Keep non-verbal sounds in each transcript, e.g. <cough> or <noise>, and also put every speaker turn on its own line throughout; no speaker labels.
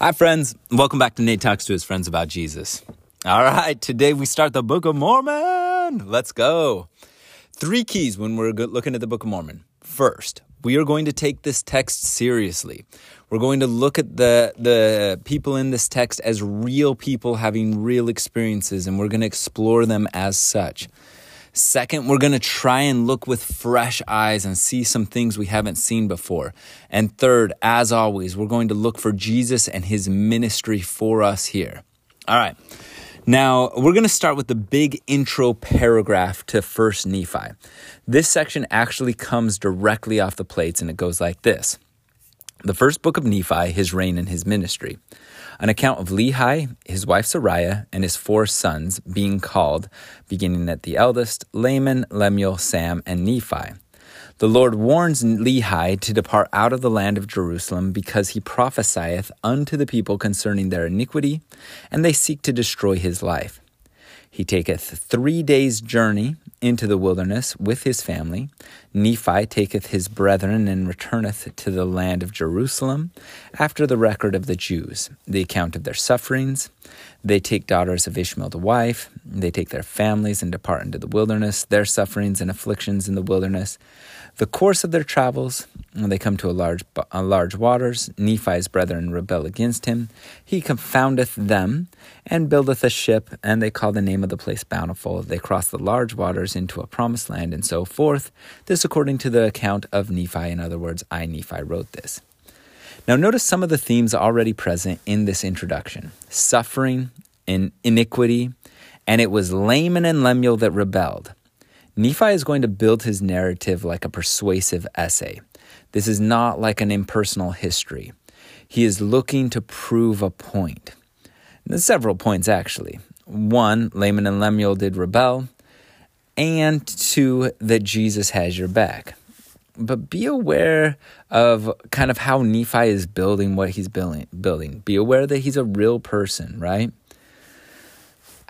Hi, friends. Welcome back to Nate Talks to his friends about Jesus. All right, today we start the Book of Mormon. Let's go. Three keys when we're looking at the Book of Mormon. First, we are going to take this text seriously. We're going to look at the, the people in this text as real people having real experiences, and we're going to explore them as such. Second, we're going to try and look with fresh eyes and see some things we haven't seen before. And third, as always, we're going to look for Jesus and his ministry for us here. All right. Now, we're going to start with the big intro paragraph to 1st Nephi. This section actually comes directly off the plates and it goes like this The first book of Nephi, his reign and his ministry an account of Lehi, his wife Sariah, and his four sons being called, beginning at the eldest, Laman, Lemuel, Sam, and Nephi. The Lord warns Lehi to depart out of the land of Jerusalem because he prophesieth unto the people concerning their iniquity, and they seek to destroy his life. He taketh three days' journey into the wilderness with his family. Nephi taketh his brethren and returneth to the land of Jerusalem after the record of the Jews, the account of their sufferings. They take daughters of Ishmael to wife. They take their families and depart into the wilderness, their sufferings and afflictions in the wilderness. The course of their travels, when they come to a large, a large waters, Nephi's brethren rebel against him. He confoundeth them and buildeth a ship, and they call the name of the place Bountiful. They cross the large waters into a promised land, and so forth. This according to the account of Nephi. In other words, I, Nephi, wrote this. Now, notice some of the themes already present in this introduction suffering, and iniquity, and it was Laman and Lemuel that rebelled. Nephi is going to build his narrative like a persuasive essay. This is not like an impersonal history. He is looking to prove a point. There's several points, actually. One, Laman and Lemuel did rebel, and two, that Jesus has your back. But be aware of kind of how Nephi is building what he's building. Building. Be aware that he's a real person, right?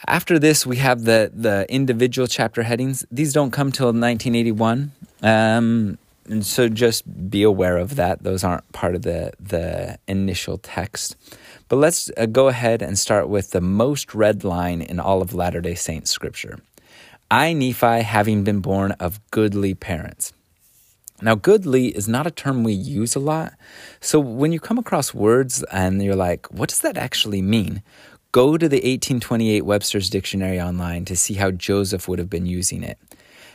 After this, we have the the individual chapter headings. These don't come till 1981, um, and so just be aware of that. Those aren't part of the the initial text. But let's uh, go ahead and start with the most read line in all of Latter Day Saints scripture. I, Nephi, having been born of goodly parents. Now, goodly is not a term we use a lot. So when you come across words and you're like, what does that actually mean? Go to the 1828 Webster's Dictionary online to see how Joseph would have been using it.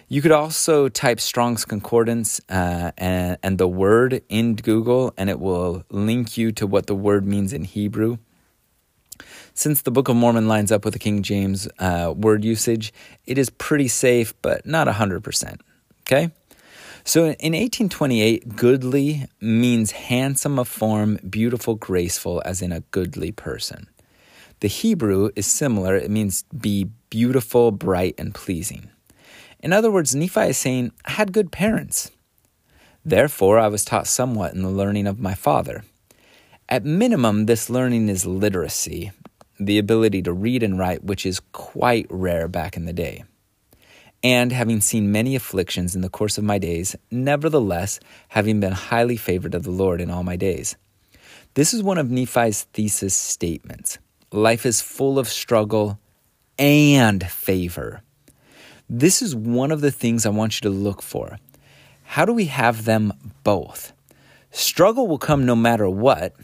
You could also type Strong's Concordance uh, and, and the word in Google, and it will link you to what the word means in Hebrew. Since the Book of Mormon lines up with the King James uh, word usage, it is pretty safe, but not 100%. Okay? So in 1828, goodly means handsome of form, beautiful, graceful, as in a goodly person. The Hebrew is similar, it means be beautiful, bright, and pleasing. In other words, Nephi is saying, I had good parents. Therefore, I was taught somewhat in the learning of my father. At minimum, this learning is literacy, the ability to read and write, which is quite rare back in the day. And having seen many afflictions in the course of my days, nevertheless, having been highly favored of the Lord in all my days. This is one of Nephi's thesis statements. Life is full of struggle and favor. This is one of the things I want you to look for. How do we have them both? Struggle will come no matter what,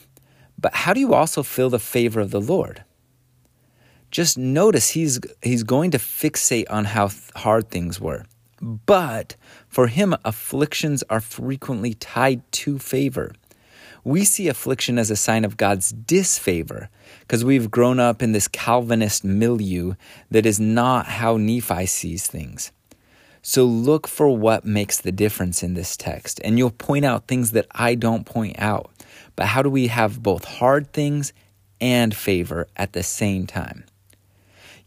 but how do you also feel the favor of the Lord? Just notice he's he's going to fixate on how hard things were. But for him afflictions are frequently tied to favor we see affliction as a sign of God's disfavor because we've grown up in this Calvinist milieu that is not how Nephi sees things. So look for what makes the difference in this text, and you'll point out things that I don't point out. But how do we have both hard things and favor at the same time?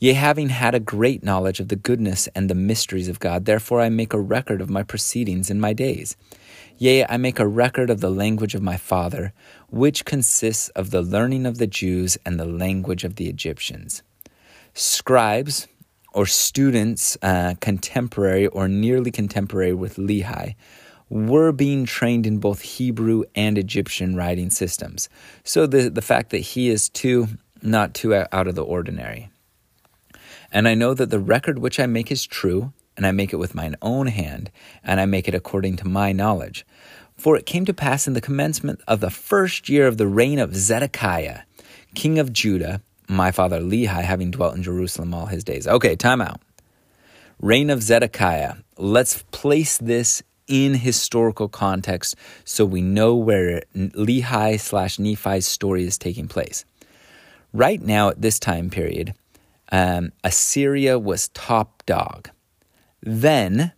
Yea, having had a great knowledge of the goodness and the mysteries of God, therefore I make a record of my proceedings in my days. Yea, I make a record of the language of my father, which consists of the learning of the Jews and the language of the Egyptians. Scribes, or students uh, contemporary or nearly contemporary with Lehi, were being trained in both Hebrew and Egyptian writing systems. So the, the fact that he is too, not too out of the ordinary. And I know that the record which I make is true, and I make it with mine own hand, and I make it according to my knowledge. For it came to pass in the commencement of the first year of the reign of Zedekiah, king of Judah, my father Lehi having dwelt in Jerusalem all his days. Okay, time out. Reign of Zedekiah. Let's place this in historical context so we know where Lehi slash Nephi's story is taking place. Right now, at this time period, um, Assyria was top dog. Then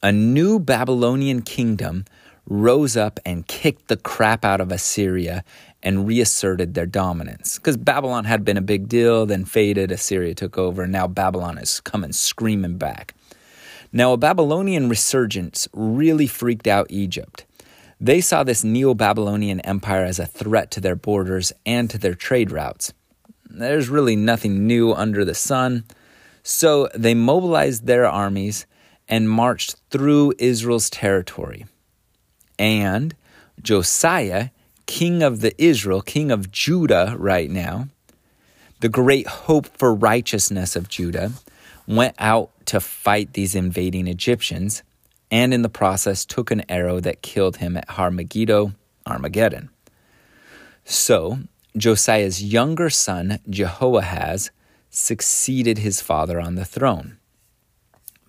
a new Babylonian kingdom rose up and kicked the crap out of Assyria and reasserted their dominance. Because Babylon had been a big deal, then faded, Assyria took over, and now Babylon is coming screaming back. Now, a Babylonian resurgence really freaked out Egypt. They saw this Neo Babylonian empire as a threat to their borders and to their trade routes. There's really nothing new under the sun. So they mobilized their armies and marched through Israel's territory. And Josiah, king of the Israel, king of Judah right now, the great hope for righteousness of Judah, went out to fight these invading Egyptians and in the process took an arrow that killed him at Har-Megiddo, Armageddon. So Josiah's younger son, Jehoahaz, succeeded his father on the throne.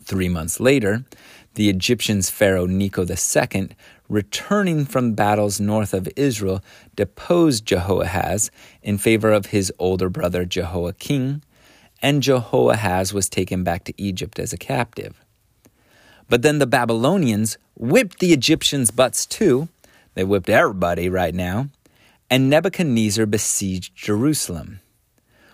Three months later, the Egyptian's Pharaoh Necho II, returning from battles north of Israel, deposed Jehoahaz in favor of his older brother Jehoiakim, and Jehoahaz was taken back to Egypt as a captive. But then the Babylonians whipped the Egyptians' butts too. They whipped everybody right now. And Nebuchadnezzar besieged Jerusalem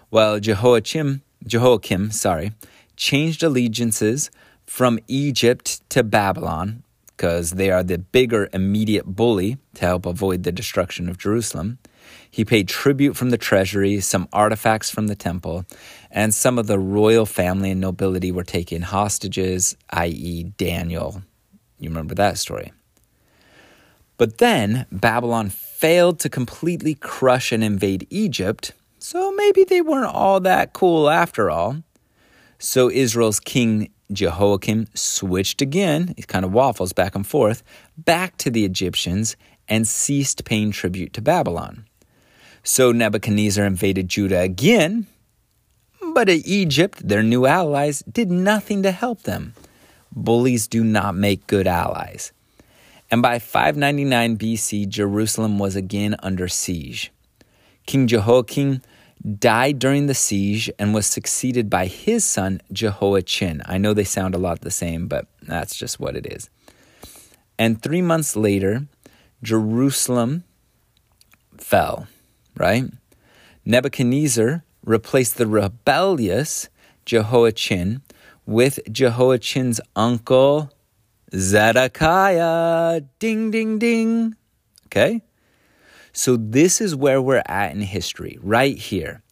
while Jehoiakim, Jehoiakim, sorry, changed allegiances from Egypt to Babylon because they are the bigger immediate bully to help avoid the destruction of Jerusalem. He paid tribute from the treasury, some artifacts from the temple, and some of the royal family and nobility were taken hostages, i.e., Daniel. You remember that story. But then Babylon failed to completely crush and invade Egypt, so maybe they weren't all that cool after all. So Israel's king Jehoiakim switched again, he kind of waffles back and forth, back to the Egyptians and ceased paying tribute to Babylon. So Nebuchadnezzar invaded Judah again, but Egypt, their new allies, did nothing to help them. Bullies do not make good allies. And by 599 BC, Jerusalem was again under siege. King Jehoiakim died during the siege and was succeeded by his son Jehoiachin. I know they sound a lot the same, but that's just what it is. And three months later, Jerusalem fell, right? Nebuchadnezzar replaced the rebellious Jehoiachin with Jehoiachin's uncle Zedekiah. Ding, ding, ding. Okay? So, this is where we're at in history, right here.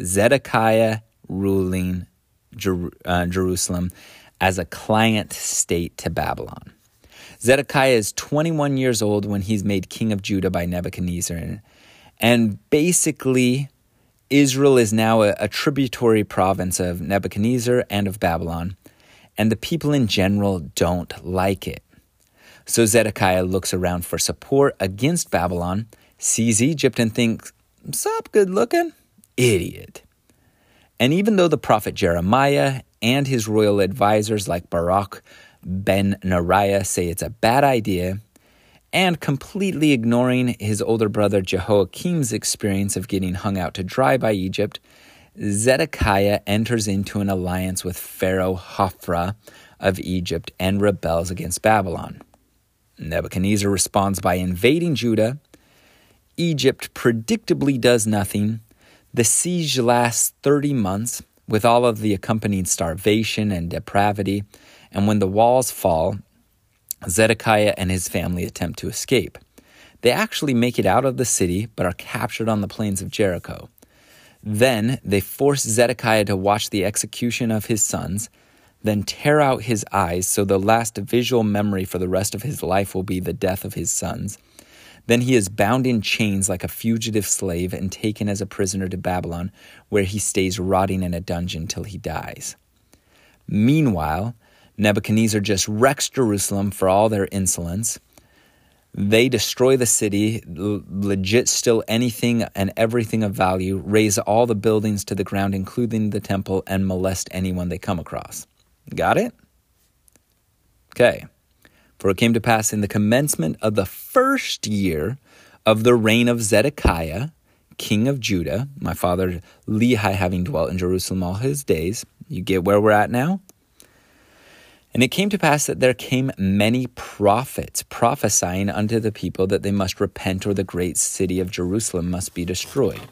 Zedekiah ruling Jer- uh, Jerusalem as a client state to Babylon. Zedekiah is 21 years old when he's made king of Judah by Nebuchadnezzar. And basically, Israel is now a, a tributary province of Nebuchadnezzar and of Babylon. And the people in general don't like it. So Zedekiah looks around for support against Babylon sees Egypt and thinks, Sup, good looking? Idiot. And even though the prophet Jeremiah and his royal advisors like Baruch ben Neriah say it's a bad idea, and completely ignoring his older brother Jehoiakim's experience of getting hung out to dry by Egypt, Zedekiah enters into an alliance with Pharaoh Hophra of Egypt and rebels against Babylon. Nebuchadnezzar responds by invading Judah Egypt predictably does nothing. The siege lasts 30 months with all of the accompanying starvation and depravity. And when the walls fall, Zedekiah and his family attempt to escape. They actually make it out of the city, but are captured on the plains of Jericho. Then they force Zedekiah to watch the execution of his sons. then tear out his eyes, so the last visual memory for the rest of his life will be the death of his sons. Then he is bound in chains like a fugitive slave and taken as a prisoner to Babylon, where he stays rotting in a dungeon till he dies. Meanwhile, Nebuchadnezzar just wrecks Jerusalem for all their insolence. They destroy the city, legit steal anything and everything of value, raze all the buildings to the ground, including the temple, and molest anyone they come across. Got it? Okay. For it came to pass in the commencement of the first year of the reign of Zedekiah, king of Judah, my father Lehi having dwelt in Jerusalem all his days. You get where we're at now? And it came to pass that there came many prophets prophesying unto the people that they must repent or the great city of Jerusalem must be destroyed.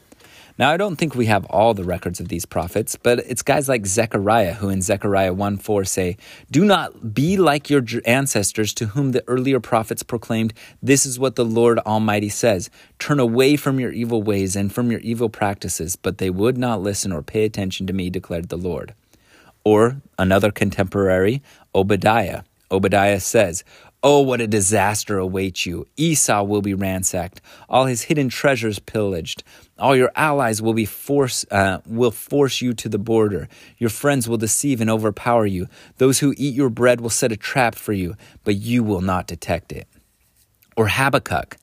Now, I don't think we have all the records of these prophets, but it's guys like Zechariah who in Zechariah 1 4 say, Do not be like your ancestors to whom the earlier prophets proclaimed, This is what the Lord Almighty says Turn away from your evil ways and from your evil practices. But they would not listen or pay attention to me, declared the Lord. Or another contemporary, Obadiah. Obadiah says, Oh, what a disaster awaits you. Esau will be ransacked, all his hidden treasures pillaged. All your allies will be force uh, will force you to the border. Your friends will deceive and overpower you. Those who eat your bread will set a trap for you, but you will not detect it. Or Habakkuk.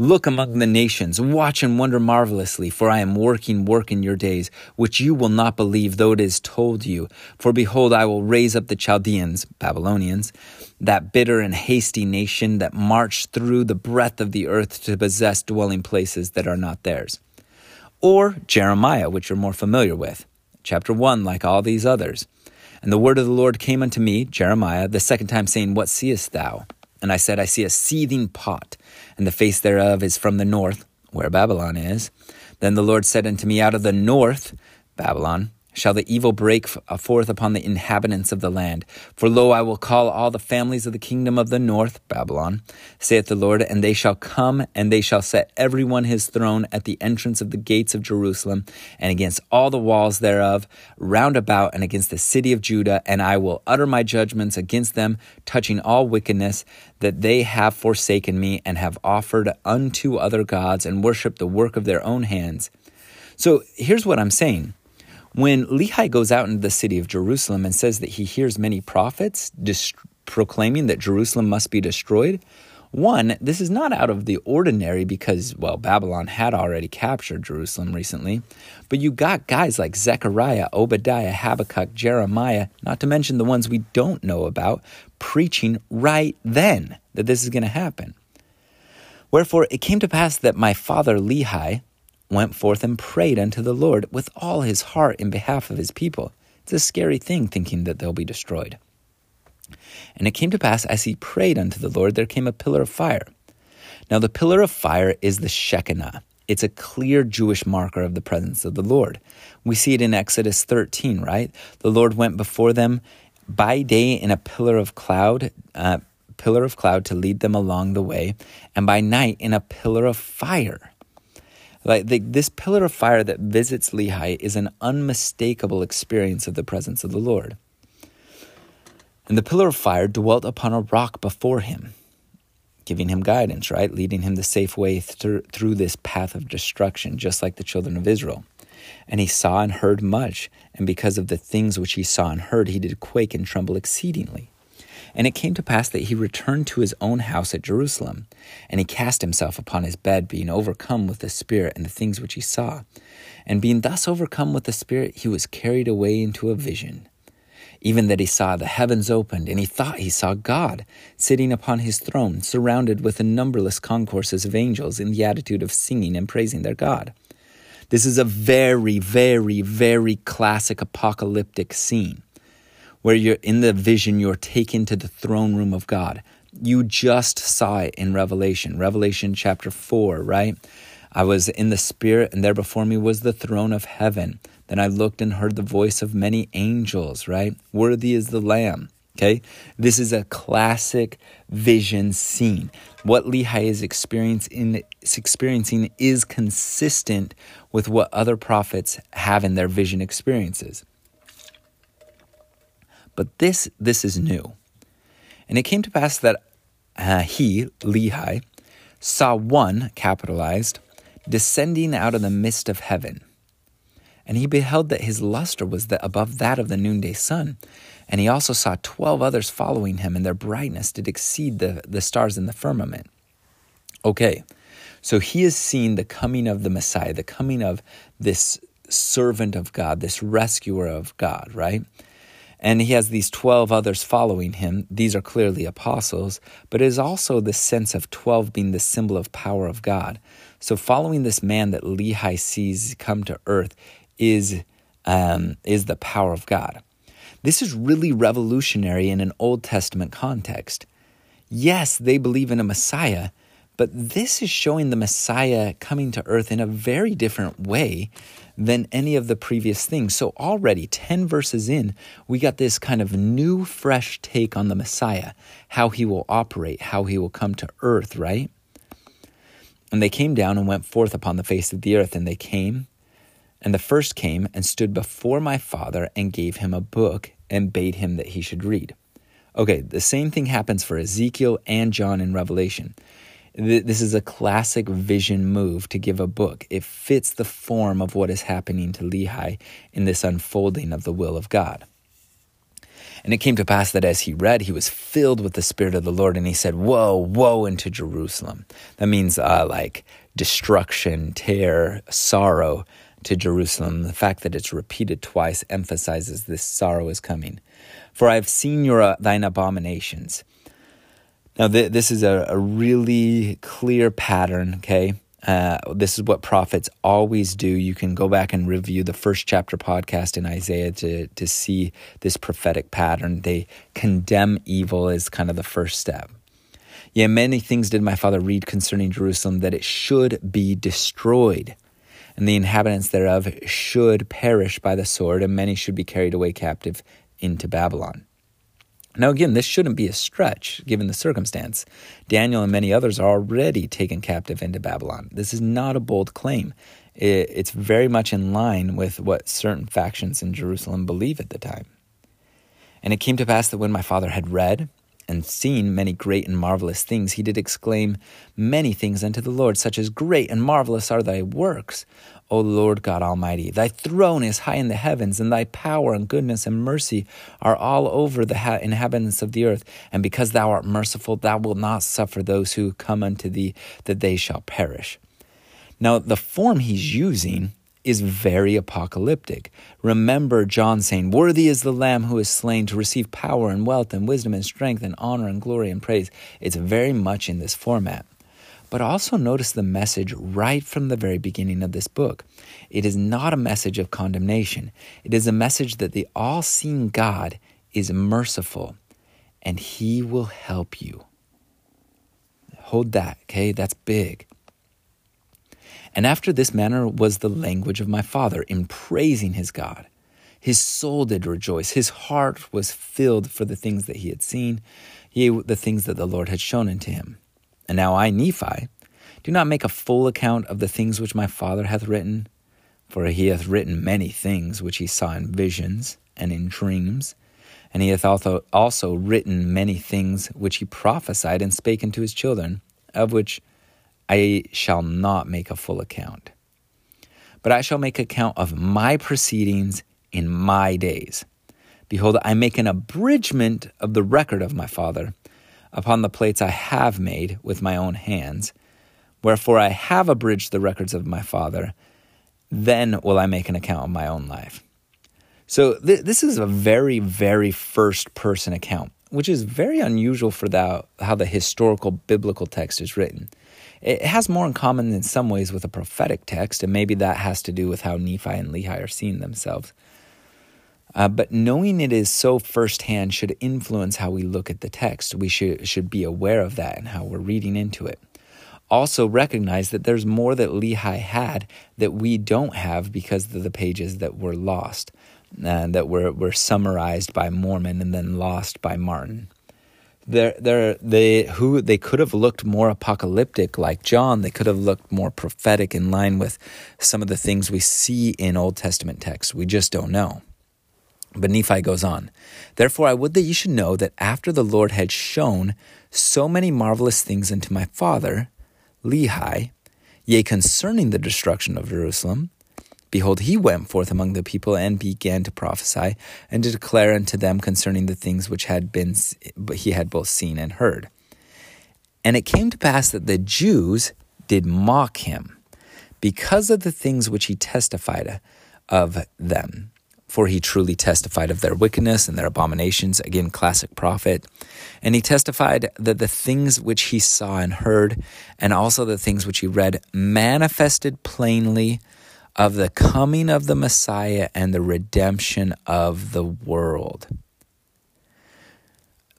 Look among the nations, watch and wonder marvelously, for I am working work in your days, which you will not believe, though it is told you. For behold, I will raise up the Chaldeans, Babylonians, that bitter and hasty nation that march through the breadth of the earth to possess dwelling places that are not theirs. Or Jeremiah, which you're more familiar with, chapter 1, like all these others. And the word of the Lord came unto me, Jeremiah, the second time, saying, What seest thou? And I said, I see a seething pot, and the face thereof is from the north, where Babylon is. Then the Lord said unto me, Out of the north, Babylon, shall the evil break uh, forth upon the inhabitants of the land. For lo, I will call all the families of the kingdom of the north, Babylon, saith the Lord, and they shall come, and they shall set every one his throne at the entrance of the gates of Jerusalem, and against all the walls thereof, round about, and against the city of Judah, and I will utter my judgments against them, touching all wickedness, that they have forsaken me, and have offered unto other gods, and worshipped the work of their own hands. So here's what I'm saying when Lehi goes out into the city of Jerusalem and says that he hears many prophets dist- proclaiming that Jerusalem must be destroyed, one, this is not out of the ordinary because, well, Babylon had already captured Jerusalem recently, but you got guys like Zechariah, Obadiah, Habakkuk, Jeremiah, not to mention the ones we don't know about, preaching right then that this is going to happen. Wherefore it came to pass that my father Lehi, went forth and prayed unto the Lord with all his heart in behalf of his people. It's a scary thing thinking that they'll be destroyed. And it came to pass, as he prayed unto the Lord, there came a pillar of fire. Now, the pillar of fire is the Shekinah. It's a clear Jewish marker of the presence of the Lord. We see it in Exodus 13, right? The Lord went before them by day in a pillar of cloud, uh, pillar of cloud to lead them along the way, and by night in a pillar of fire. Like the, this pillar of fire that visits Lehi is an unmistakable experience of the presence of the Lord. And the pillar of fire dwelt upon a rock before him, giving him guidance, right? Leading him the safe way through, through this path of destruction, just like the children of Israel. And he saw and heard much, and because of the things which he saw and heard, he did quake and tremble exceedingly. And it came to pass that he returned to his own house at Jerusalem, and he cast himself upon his bed, being overcome with the Spirit and the things which he saw. And being thus overcome with the Spirit, he was carried away into a vision. Even that he saw the heavens opened, and he thought he saw God sitting upon his throne, surrounded with a numberless concourses of angels in the attitude of singing and praising their God. This is a very, very, very classic apocalyptic scene where you're in the vision, you're taken to the throne room of God. You just saw it in Revelation, Revelation chapter 4, right? I was in the Spirit, and there before me was the throne of heaven. Then I looked and heard the voice of many angels, right? Worthy is the Lamb. Okay, this is a classic vision scene. What Lehi is experiencing, experiencing is consistent with what other prophets have in their vision experiences. But this this is new. And it came to pass that uh, he, Lehi, saw one, capitalized, descending out of the midst of heaven. And he beheld that his luster was the, above that of the noonday sun. And he also saw twelve others following him, and their brightness did exceed the, the stars in the firmament. Okay, so he has seen the coming of the Messiah, the coming of this servant of God, this rescuer of God, right? And he has these 12 others following him. These are clearly apostles, but it is also the sense of 12 being the symbol of power of God. So, following this man that Lehi sees come to earth is, um, is the power of God. This is really revolutionary in an Old Testament context. Yes, they believe in a Messiah, but this is showing the Messiah coming to earth in a very different way than any of the previous things. So, already 10 verses in, we got this kind of new, fresh take on the Messiah, how he will operate, how he will come to earth, right? And they came down and went forth upon the face of the earth, and they came. And the first came and stood before my father and gave him a book and bade him that he should read. Okay, the same thing happens for Ezekiel and John in Revelation. This is a classic vision move to give a book. It fits the form of what is happening to Lehi in this unfolding of the will of God. And it came to pass that as he read, he was filled with the Spirit of the Lord, and he said, Woe, woe into Jerusalem. That means uh, like destruction, tear, sorrow to Jerusalem. The fact that it's repeated twice emphasizes this sorrow is coming. For I have seen your uh, thine abominations now, th- this is a, a, really clear pattern, okay? Uh, this is what prophets always do. You can go back and review the first chapter podcast in Isaiah to, to see this prophetic pattern. They condemn evil as kind of the first step. Yeah, many things did my father read concerning Jerusalem that it should be destroyed, and the inhabitants thereof should perish by the sword, and many should be carried away captive into Babylon. Now, again, this shouldn't be a stretch given the circumstance. Daniel and many others are already taken captive into Babylon. This is not a bold claim. It's very much in line with what certain factions in Jerusalem believe at the time. And it came to pass that when my father had read and seen many great and marvelous things, he did exclaim many things unto the Lord, such as, Great and marvelous are thy works, O Lord God Almighty. Thy throne is high in the heavens, and thy power and goodness and mercy are all over the ha- inhabitants of the earth. And because thou art merciful, thou wilt not suffer those who come unto thee that they shall perish. Now, the form he's using is very apocalyptic. Remember John saying, Worthy is the Lamb who is slain to receive power and wealth and wisdom and strength and honor and glory and praise. It's very much in this format. But also notice the message right from the very beginning of this book. It is not a message of condemnation, it is a message that the all seeing God is merciful and he will help you. Hold that, okay? That's big. And after this manner was the language of my father in praising his God. His soul did rejoice. His heart was filled for the things that he had seen, yea, the things that the Lord had shown unto him. And now I, Nephi, do not make a full account of the things which my father hath written, for he hath written many things which he saw in visions and in dreams, and he hath also, written many things which he prophesied and spake unto his children, of which I shall not make a full account. But I shall make account of my proceedings in my days. Behold, I make an abridgment of the record of my father upon the plates I have made with my own hands. Wherefore I have abridged the records of my father. Then will I make an account of my own life. So th- this is a very, very first person account, which is very unusual for how the historical biblical text is written. It has more in common in some ways with a prophetic text, and maybe that has to do with how Nephi and Lehi are seeing themselves. Uh, but knowing it is so firsthand should influence how we look at the text. We should, should be aware of that and how we're reading into it. Also, recognize that there's more that Lehi had that we don't have because of the pages that were lost, uh, that were, were summarized by Mormon and then lost by Martin. They're, they're, they, who, they could have looked more apocalyptic like John. They could have looked more prophetic in line with some of the things we see in Old Testament texts. We just don't know. But Nephi goes on. Therefore, I would that you should know that after the Lord had shown so many marvelous things unto my father, Lehi, yea, concerning the destruction of Jerusalem, behold, he went forth among the people and began to prophesy and to declare unto them concerning the things which had been he had both seen and heard. And it came to pass that the Jews did mock him because of the things which he testified of them for he truly testified of their wickedness and their abominations. Again, classic prophet. And he testified that the things which he saw and heard, and also the things which he read, manifested plainly of the coming of the Messiah and the redemption of the world.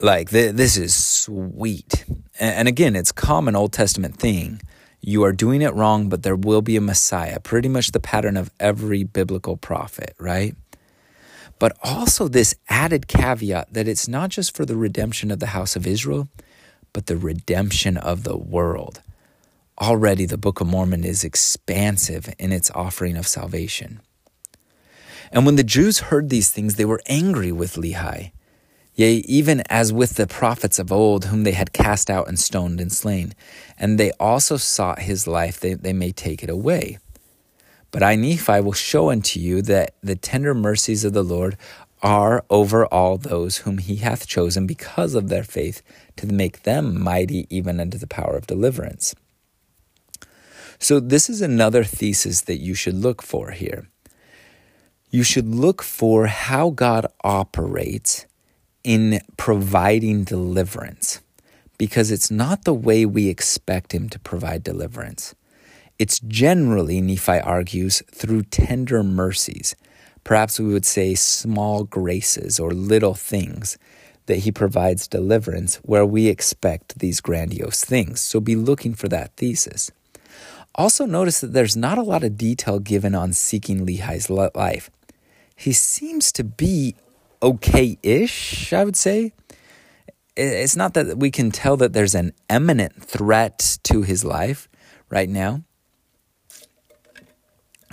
Like, this is sweet. And again, it's common Old Testament thing. You are doing it wrong, but there will be a Messiah. Pretty much the pattern of every biblical prophet, right? but also this added caveat that it's not just for the redemption of the house of Israel, but the redemption of the world. Already, the Book of Mormon is expansive in its offering of salvation. And when the Jews heard these things, they were angry with Lehi. Yea, even as with the prophets of old, whom they had cast out and stoned and slain. And they also sought his life, that they may take it away. But I, Nephi, will show unto you that the tender mercies of the Lord are over all those whom he hath chosen because of their faith to make them mighty even unto the power of deliverance. So, this is another thesis that you should look for here. You should look for how God operates in providing deliverance because it's not the way we expect him to provide deliverance. It's generally, Nephi argues, through tender mercies. Perhaps we would say small graces or little things that he provides deliverance where we expect these grandiose things. So be looking for that thesis. Also, notice that there's not a lot of detail given on seeking Lehi's life. He seems to be okay ish, I would say. It's not that we can tell that there's an imminent threat to his life right now.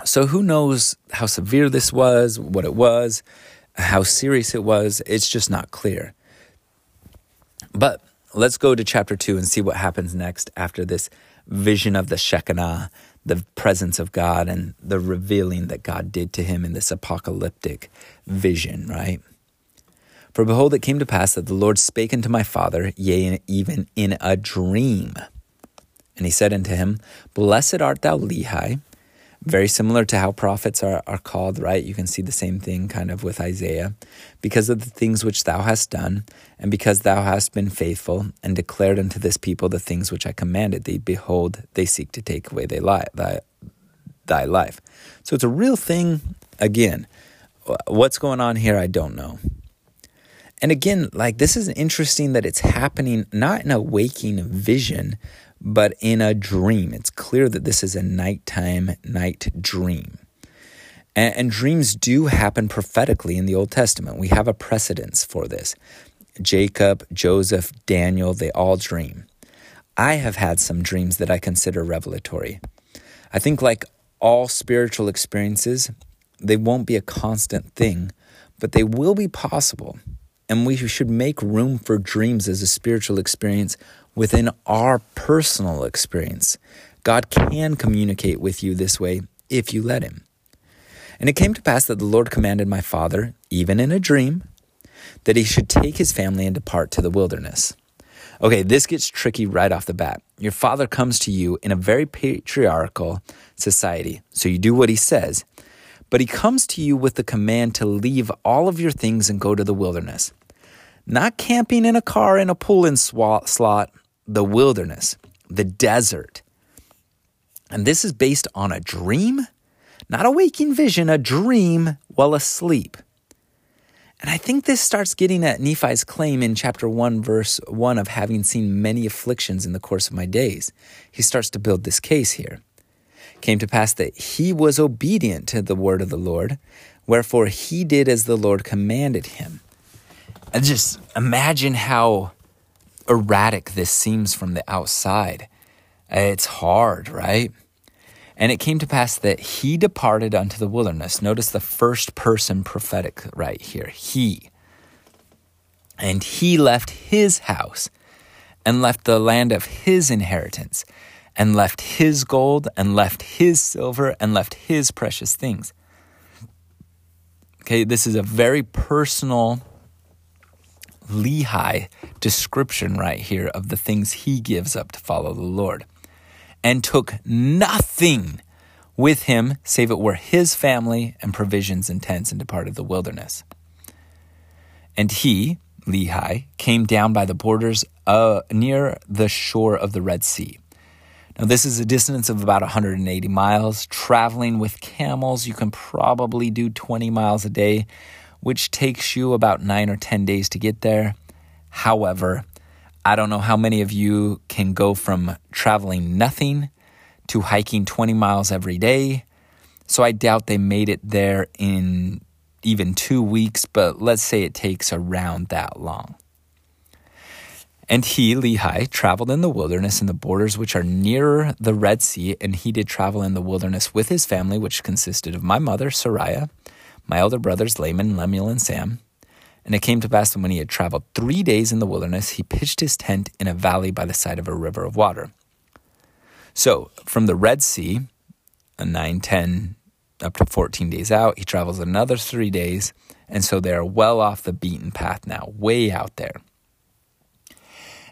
So who knows how severe this was, what it was, how serious it was? It's just not clear. But let's go to chapter 2 and see what happens next after this vision of the Shekinah, the presence of God, and the revealing that God did to him in this apocalyptic vision, right? For behold, it came to pass that the Lord spake unto my father, yea, even in a dream. And he said unto him, Blessed art thou, Lehi, very similar to how prophets are, are called, right? You can see the same thing kind of with Isaiah. Because of the things which thou hast done, and because thou hast been faithful, and declared unto this people the things which I commanded thee, behold, they seek to take away thy, thy, thy life. So it's a real thing. Again, what's going on here, I don't know. And again, like this is interesting that it's happening not in a waking vision, but in a dream. It's clear that this is a nighttime night dream. And, and, dreams do happen prophetically in the Old Testament. We have a precedence for this. Jacob, Joseph, Daniel, they all dream. I have had some dreams that I consider revelatory. I think, like all spiritual experiences, they won't be a constant thing, but they will be possible. And we should make room for dreams as a spiritual experience within our personal experience. God can communicate with you this way if you let Him. And it came to pass that the Lord commanded my father, even in a dream, that he should take his family and depart to the wilderness. Okay, this gets tricky right off the bat. Your father comes to you in a very patriarchal society, so you do what he says, but he comes to you with the command to leave all of your things and go to the wilderness. Not camping in a car in a pull in slot, the wilderness, the desert. And this is based on a dream, not a waking vision, a dream while asleep. And I think this starts getting at Nephi's claim in chapter 1, verse 1 of having seen many afflictions in the course of my days. He starts to build this case here. Came to pass that he was obedient to the word of the Lord, wherefore he did as the Lord commanded him. And just imagine how erratic this seems from the outside. It's hard, right? And it came to pass that he departed unto the wilderness. Notice the first person prophetic right here. He. And he left his house and left the land of his inheritance and left his gold and left his silver and left his precious things. Okay, this is a very personal Lehi description right here of the things he gives up to follow the Lord and took nothing with him save it were his family and provisions and tents and departed the wilderness. And he, Lehi, came down by the borders uh, near the shore of the Red Sea. Now, this is a distance of about 180 miles. Traveling with camels, you can probably do 20 miles a day, which takes you about nine or 10 days to get there. However, I don't know how many of you can go from traveling nothing to hiking 20 miles every day. So I doubt they made it there in even two weeks, but let's say it takes around that long. And he, Lehi, traveled in the wilderness in the borders which are nearer the Red Sea, and he did travel in the wilderness with his family, which consisted of my mother, Sariah, my elder brothers, Laman, Lemuel, and Sam, and it came to pass that when he had traveled three days in the wilderness, he pitched his tent in a valley by the side of a river of water. So from the Red Sea, a 9, 10, up to 14 days out, he travels another three days. And so they're well off the beaten path now, way out there.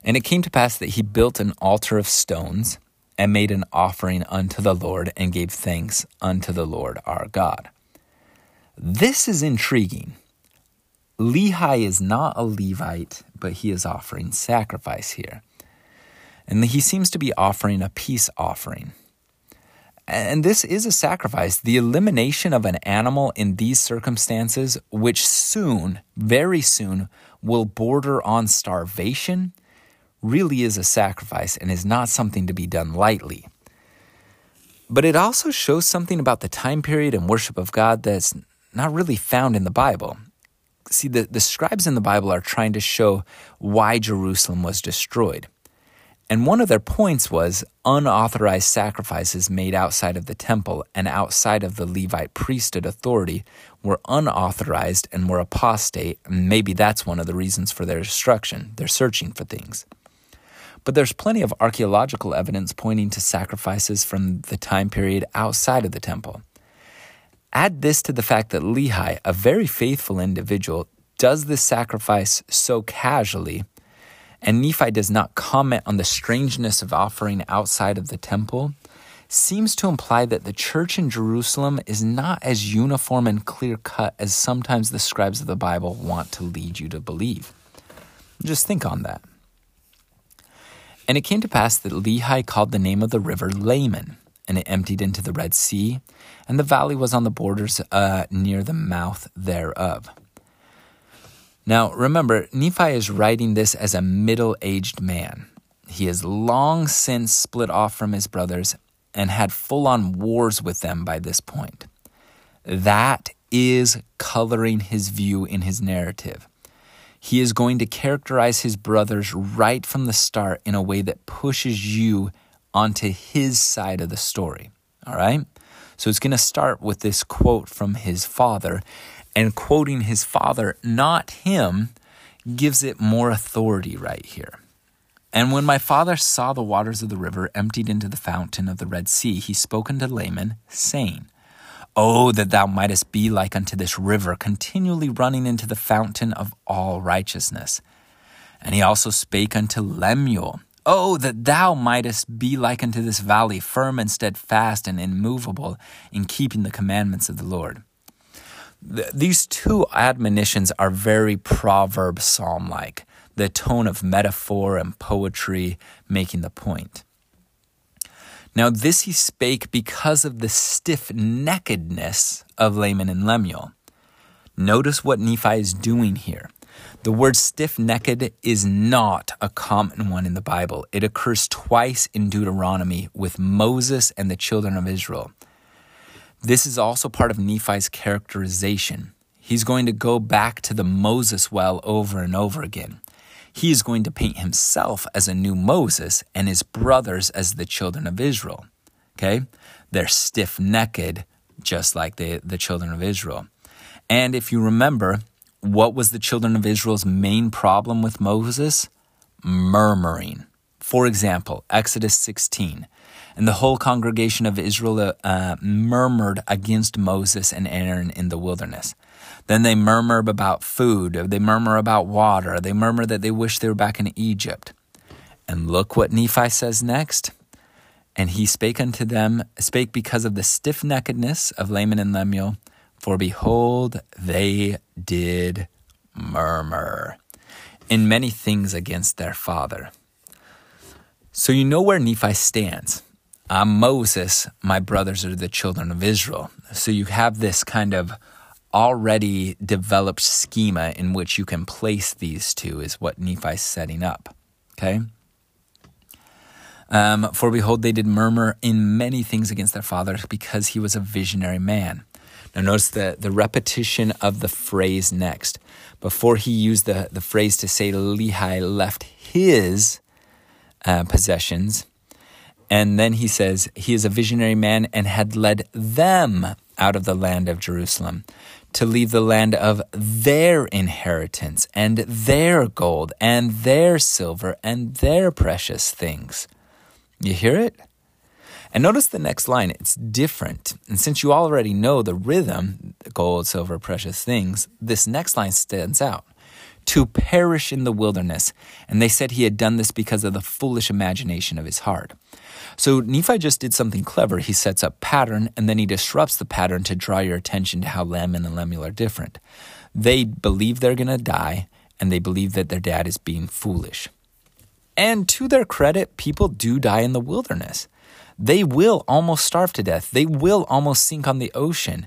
And it came to pass that he built an altar of stones and made an offering unto the Lord and gave thanks unto the Lord our God. This is intriguing Lehi is not a Levite, but he is offering sacrifice here. And he seems to be offering a peace offering. And this is a sacrifice. The elimination of an animal in these circumstances, which soon, very soon, will border on starvation, really is a sacrifice and is not something to be done lightly. But it also shows something about the time period and worship of God that's not really found in the Bible see, the, the scribes in the Bible are trying to show why Jerusalem was destroyed. And one of their points was unauthorized sacrifices made outside of the temple and outside of the Levite priesthood authority were unauthorized and were apostate. And maybe that's one of the reasons for their destruction. They're searching for things. But there's plenty of archaeological evidence pointing to sacrifices from the time period outside of the temple. Add this to the fact that Lehi, a very faithful individual, does this sacrifice so casually, and Nephi does not comment on the strangeness of offering outside of the temple, seems to imply that the church in Jerusalem is not as uniform and clear cut as sometimes the scribes of the Bible want to lead you to believe. Just think on that. And it came to pass that Lehi called the name of the river Laman, and it emptied into the Red Sea, and the valley was on the borders uh, near the mouth thereof. Now, remember, Nephi is writing this as a middle aged man. He has long since split off from his brothers and had full on wars with them by this point. That is coloring his view in his narrative. He is going to characterize his brothers right from the start in a way that pushes you onto his side of the story. All right? So it's going to start with this quote from his father, and quoting his father, not him, gives it more authority right here. And when my father saw the waters of the river emptied into the fountain of the Red Sea, he spoke unto Laman, saying, Oh, that thou mightest be like unto this river, continually running into the fountain of all righteousness. And he also spake unto Lemuel, Oh, that thou mightest be like unto this valley, firm and steadfast and immovable in keeping the commandments of the Lord. these two admonitions are very proverb psalm like, the tone of metaphor and poetry making the point. Now, this he spake because of the stiff neckedness of Laman and Lemuel. Notice what Nephi is doing here. The word stiff necked is not a common one in the Bible. It occurs twice in Deuteronomy with Moses and the children of Israel. This is also part of Nephi's characterization. He's going to go back to the Moses well over and over again. He is going to paint himself as a new Moses and his brothers as the children of Israel. Okay? They're stiff necked, just like the, the children of Israel. And if you remember, what was the children of Israel's main problem with Moses? Murmuring. For example, Exodus 16. And the whole congregation of Israel uh, murmured against Moses and Aaron in the wilderness. Then they murmur about food, they murmur about water, they murmur that they wish they were back in Egypt. And look what Nephi says next. And he spake unto them, spake because of the stiff neckedness of Laman and Lemuel, for behold, they did murmur in many things against their father. So you know where Nephi stands. I'm Moses, my brothers are the children of Israel. So you have this kind of already developed schema in which you can place these two, is what Nephi's setting up. Okay? Um, For behold, they did murmur in many things against their father because he was a visionary man. Now, notice the, the repetition of the phrase next. Before he used the, the phrase to say Lehi left his uh, possessions, and then he says, He is a visionary man and had led them out of the land of Jerusalem to leave the land of their inheritance and their gold and their silver and their precious things. You hear it? And notice the next line, it's different. And since you already know the rhythm, gold, silver, precious things, this next line stands out to perish in the wilderness. And they said he had done this because of the foolish imagination of his heart. So Nephi just did something clever. He sets up pattern and then he disrupts the pattern to draw your attention to how Laman and Lemuel are different. They believe they're going to die and they believe that their dad is being foolish. And to their credit, people do die in the wilderness. They will almost starve to death. They will almost sink on the ocean.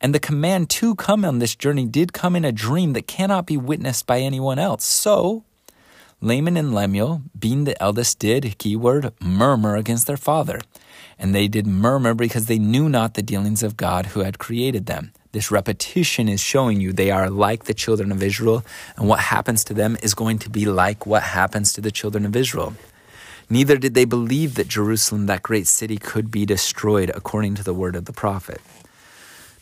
And the command to come on this journey did come in a dream that cannot be witnessed by anyone else. So, Laman and Lemuel, being the eldest, did, keyword, murmur against their father. And they did murmur because they knew not the dealings of God who had created them. This repetition is showing you they are like the children of Israel, and what happens to them is going to be like what happens to the children of Israel. Neither did they believe that Jerusalem, that great city, could be destroyed according to the word of the prophet.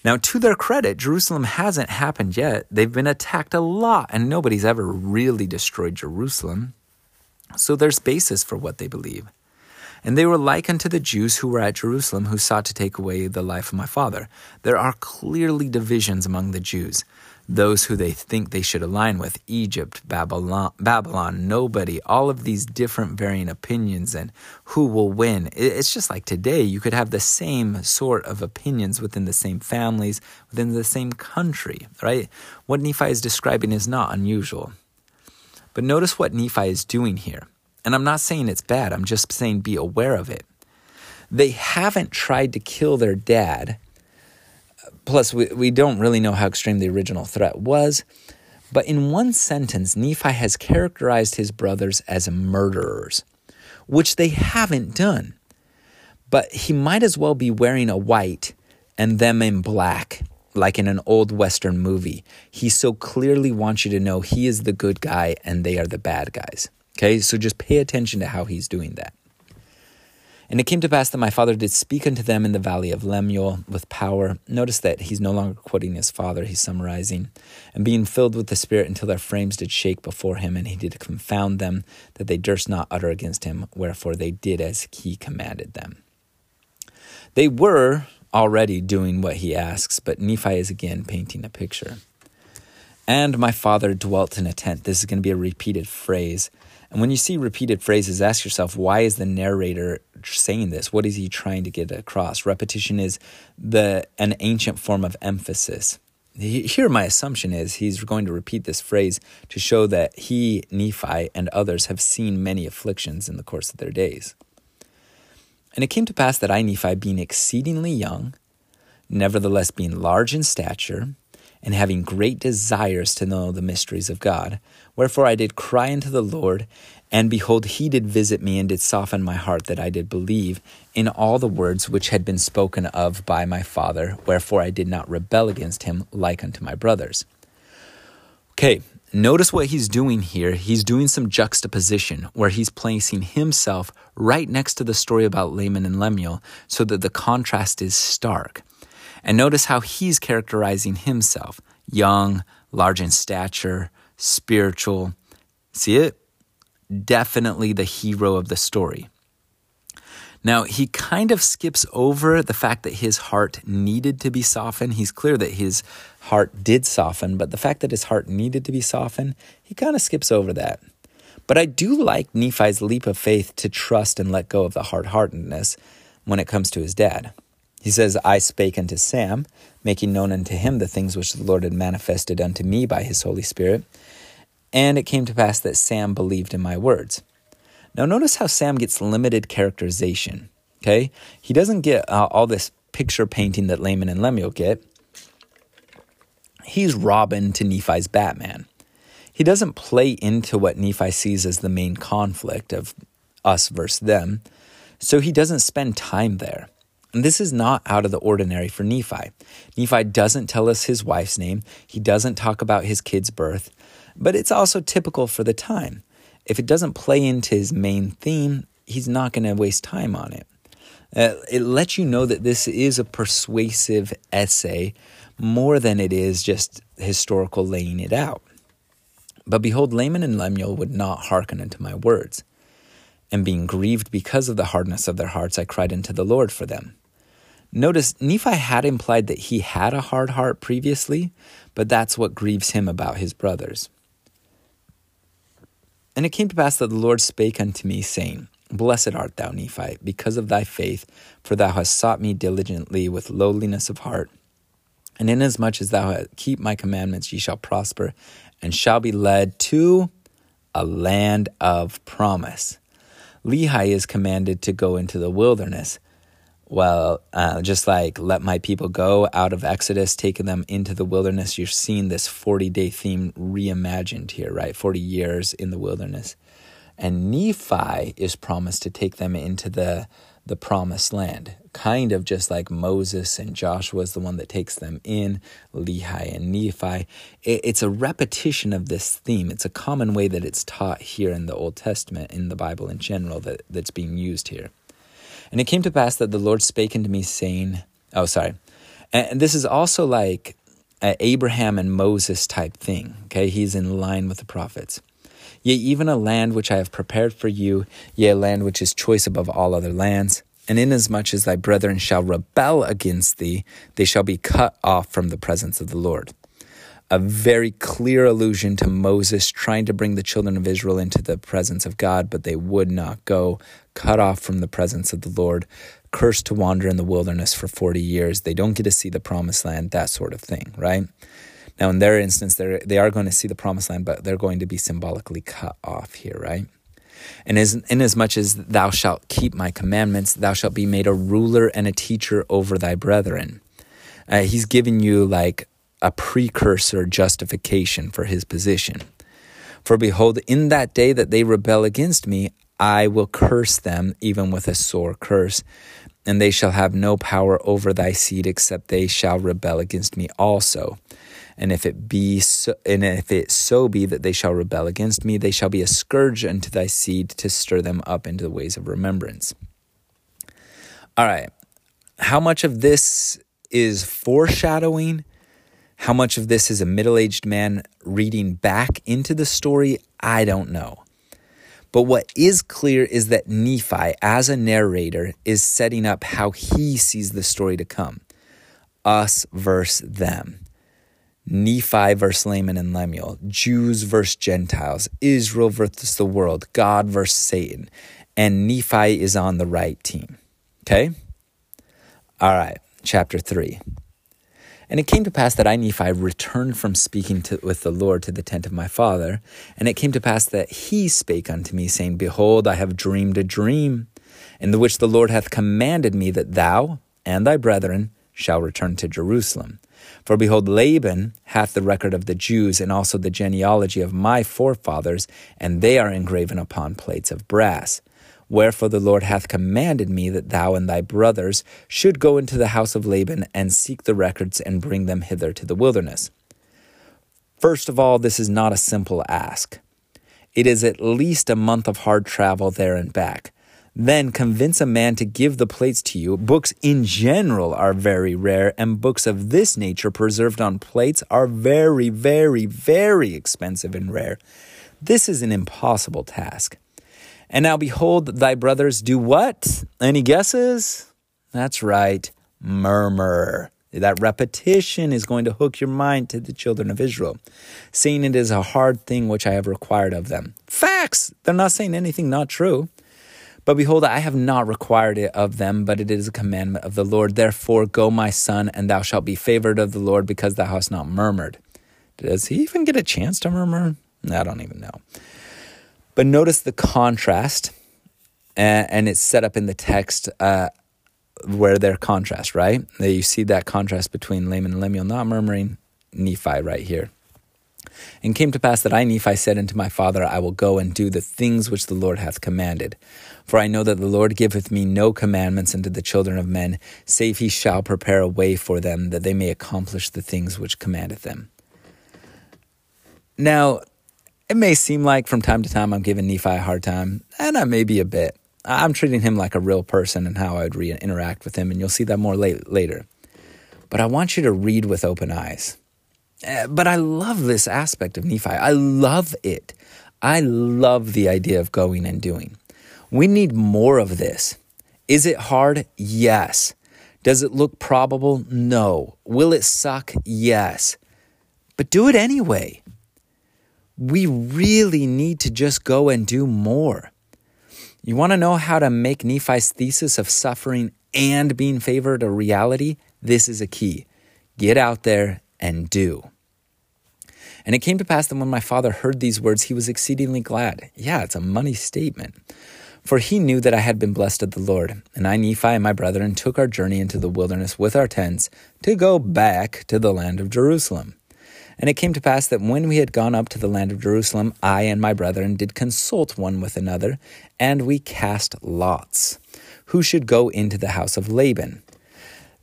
Now, to their credit, Jerusalem hasn't happened yet. They've been attacked a lot, and nobody's ever really destroyed Jerusalem. So there's basis for what they believe. And they were like unto the Jews who were at Jerusalem, who sought to take away the life of my father. There are clearly divisions among the Jews those who they think they should align with Egypt, Babylon, Babylon, nobody, all of these different varying opinions and who will win. It's just like today, you could have the same sort of opinions within the same families, within the same country, right? What Nephi is describing is not unusual. But notice what Nephi is doing here. And I'm not saying it's bad, I'm just saying be aware of it. They haven't tried to kill their dad Plus, we, we don't really know how extreme the original threat was. But in one sentence, Nephi has characterized his brothers as murderers, which they haven't done. But he might as well be wearing a white and them in black, like in an old Western movie. He so clearly wants you to know he is the good guy and they are the bad guys. Okay, so just pay attention to how he's doing that. And it came to pass that my father did speak unto them in the valley of Lemuel with power. Notice that he's no longer quoting his father, he's summarizing. And being filled with the Spirit until their frames did shake before him, and he did confound them, that they durst not utter against him, wherefore they did as he commanded them. They were already doing what he asks, but Nephi is again painting a picture. And my father dwelt in a tent. This is going to be a repeated phrase. And when you see repeated phrases, ask yourself, why is the narrator saying this? What is he trying to get across? Repetition is the an ancient form of emphasis. Here, my assumption is he's going to repeat this phrase to show that he, Nephi, and others have seen many afflictions in the course of their days. And it came to pass that I, Nephi, being exceedingly young, nevertheless being large in stature, and having great desires to know the mysteries of God. Wherefore I did cry unto the Lord, and behold, he did visit me and did soften my heart that I did believe in all the words which had been spoken of by my father. Wherefore I did not rebel against him like unto my brothers. Okay, Notice what he's doing here. He's doing some juxtaposition where he's placing himself right next to the story about Laman and Lemuel so that the contrast is stark. And notice how he's characterizing himself young, large in stature, spiritual. See it? Definitely the hero of the story. Now, he kind of skips over the fact that his heart needed to be softened. He's clear that his heart did soften, but the fact that his heart needed to be softened, he kind of skips over that. But I do like Nephi's leap of faith to trust and let go of the hard heartedness when it comes to his dad. He says, I spake unto Sam, making known unto him the things which the Lord had manifested unto me by his Holy Spirit. And it came to pass that Sam believed in my words. Now, notice how Sam gets limited characterization. Okay? He doesn't get uh, all this picture painting that Laman and Lemuel get. He's Robin to Nephi's Batman. He doesn't play into what Nephi sees as the main conflict of us versus them, so he doesn't spend time there. And this is not out of the ordinary for Nephi. Nephi doesn't tell us his wife's name, he doesn't talk about his kid's birth, but it's also typical for the time if it doesn't play into his main theme, he's not going to waste time on it. Uh, it lets you know that this is a persuasive essay more than it is just historical laying it out. But behold, Laman and Lemuel would not hearken unto my words. And being grieved because of the hardness of their hearts, I cried unto the Lord for them. Notice, Nephi had implied that he had a hard heart previously, but that's what grieves him about his brothers. And it came to pass that the Lord spake unto me, saying, Blessed art thou, Nephi, because of thy faith, for thou hast sought me diligently with lowliness of heart. And inasmuch as thou keep my commandments, ye shall prosper, and shall be led to a land of promise. Lehi is commanded to go into the wilderness, well, uh, just like let my people go out of Exodus, taking them into the wilderness, you're seeing this 40 day theme reimagined here, right? 40 years in the wilderness. And Nephi is promised to take them into the, the promised land, kind of just like Moses and Joshua is the one that takes them in, Lehi and Nephi. It, it's a repetition of this theme. It's a common way that it's taught here in the Old Testament, in the Bible in general, that, that's being used here. And it came to pass that the Lord spake unto me, saying, Oh, sorry. And this is also like Abraham and Moses type thing. Okay, he's in line with the prophets. Yea, even a land which I have prepared for you, yea, a land which is choice above all other lands. And inasmuch as thy brethren shall rebel against thee, they shall be cut off from the presence of the Lord a very clear allusion to Moses trying to bring the children of Israel into the presence of God, but they would not go, cut off from the presence of the Lord, cursed to wander in the wilderness for 40 years. They don't get to see the promised land, that sort of thing, right? Now, in their instance, they're, they are going to see the promised land, but they're going to be symbolically cut off here, right? And as, inasmuch as thou shalt keep my commandments, thou shalt be made a ruler and a teacher over thy brethren. Uh, he's giving you like a precursor justification for his position. For behold, in that day that they rebel against me, I will curse them even with a sore curse, and they shall have no power over thy seed except they shall rebel against me also. And if it be so, and if it so be that they shall rebel against me, they shall be a scourge unto thy seed to stir them up into the ways of remembrance. All right. How much of this is foreshadowing how much of this is a middle aged man reading back into the story, I don't know. But what is clear is that Nephi, as a narrator, is setting up how he sees the story to come us versus them. Nephi versus Laman and Lemuel, Jews versus Gentiles, Israel versus the world, God versus Satan. And Nephi is on the right team. Okay? All right, chapter 3. And it came to pass that I, Nephi, returned from speaking to, with the Lord to the tent of my father. And it came to pass that he spake unto me, saying, Behold, I have dreamed a dream, in the which the Lord hath commanded me that thou and thy brethren shall return to Jerusalem. For behold, Laban hath the record of the Jews, and also the genealogy of my forefathers, and they are engraven upon plates of brass. Wherefore the Lord hath commanded me that thou and thy brothers should go into the house of Laban and seek the records and bring them hither to the wilderness. First of all, this is not a simple ask. It is at least a month of hard travel there and back. Then convince a man to give the plates to you. Books in general are very rare, and books of this nature preserved on plates are very, very, very expensive and rare. This is an impossible task. And now behold, thy brothers do what? Any guesses? That's right, murmur. That repetition is going to hook your mind to the children of Israel, saying it is a hard thing which I have required of them. Facts! They're not saying anything not true. But behold, I have not required it of them, but it is a commandment of the Lord. Therefore, go, my son, and thou shalt be favored of the Lord, because thou hast not murmured. Does he even get a chance to murmur? I don't even know. But notice the contrast, and it's set up in the text. Uh, where they're contrast, right? You see that contrast between Laman and Lemuel not murmuring, Nephi right here. And came to pass that I, Nephi, said unto my father, I will go and do the things which the Lord hath commanded. For I know that the Lord giveth me no commandments unto the children of men, save he shall prepare a way for them, that they may accomplish the things which commandeth them. Now, it may seem like from time to time I'm giving Nephi a hard time, and I may be a bit. I'm treating him like a real person and how I'd re- interact with him, and you'll see that more late, later. But I want you to read with open eyes. Uh, but I love this aspect of Nephi. I love it. I love the idea of going and doing. We need more of this. Is it hard? Yes. Does it look probable? No. Will it suck? Yes. But do it anyway. We really need to just go and do more. You want to know how to make Nephi's thesis of suffering and being favored a reality? This is a key. Get out there and do. And it came to pass that when my father heard these words, he was exceedingly glad. Yeah, it's a money statement. For he knew that I had been blessed of the Lord. And I, Nephi, and my brethren took our journey into the wilderness with our tents to go back to the land of Jerusalem. And it came to pass that when we had gone up to the land of Jerusalem, I and my brethren did consult one with another, and we cast lots, who should go into the house of Laban.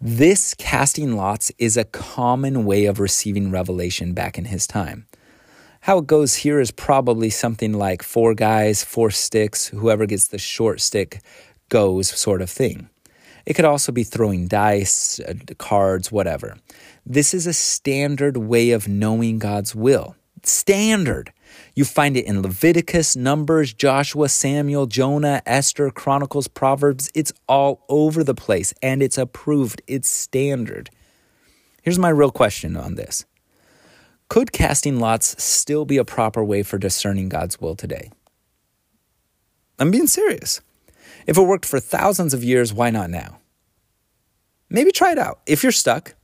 This casting lots is a common way of receiving revelation back in his time. How it goes here is probably something like four guys, four sticks, whoever gets the short stick goes sort of thing. It could also be throwing dice, uh, cards, whatever. This is a standard way of knowing God's will. Standard. You find it in Leviticus, Numbers, Joshua, Samuel, Jonah, Esther, Chronicles, Proverbs. It's all over the place and it's approved. It's standard. Here's my real question on this Could casting lots still be a proper way for discerning God's will today? I'm being serious. If it worked for thousands of years, why not now? Maybe try it out. If you're stuck,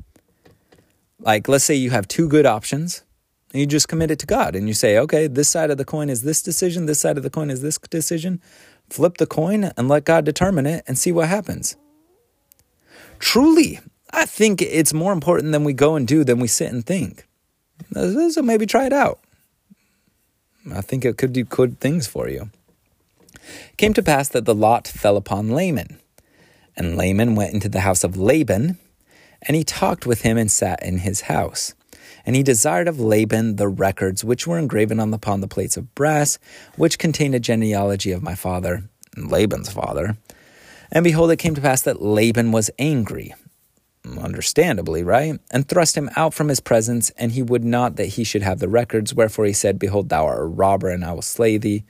like let's say you have two good options, and you just commit it to God and you say, okay, this side of the coin is this decision, this side of the coin is this decision. Flip the coin and let God determine it and see what happens. Truly, I think it's more important than we go and do than we sit and think. So maybe try it out. I think it could do good things for you came to pass that the lot fell upon Laman. And Laman went into the house of Laban, and he talked with him and sat in his house. And he desired of Laban the records which were engraven on upon the plates of brass, which contained a genealogy of my father, Laban's father. And behold, it came to pass that Laban was angry, understandably, right? And thrust him out from his presence, and he would not that he should have the records. Wherefore he said, Behold, thou art a robber, and I will slay thee.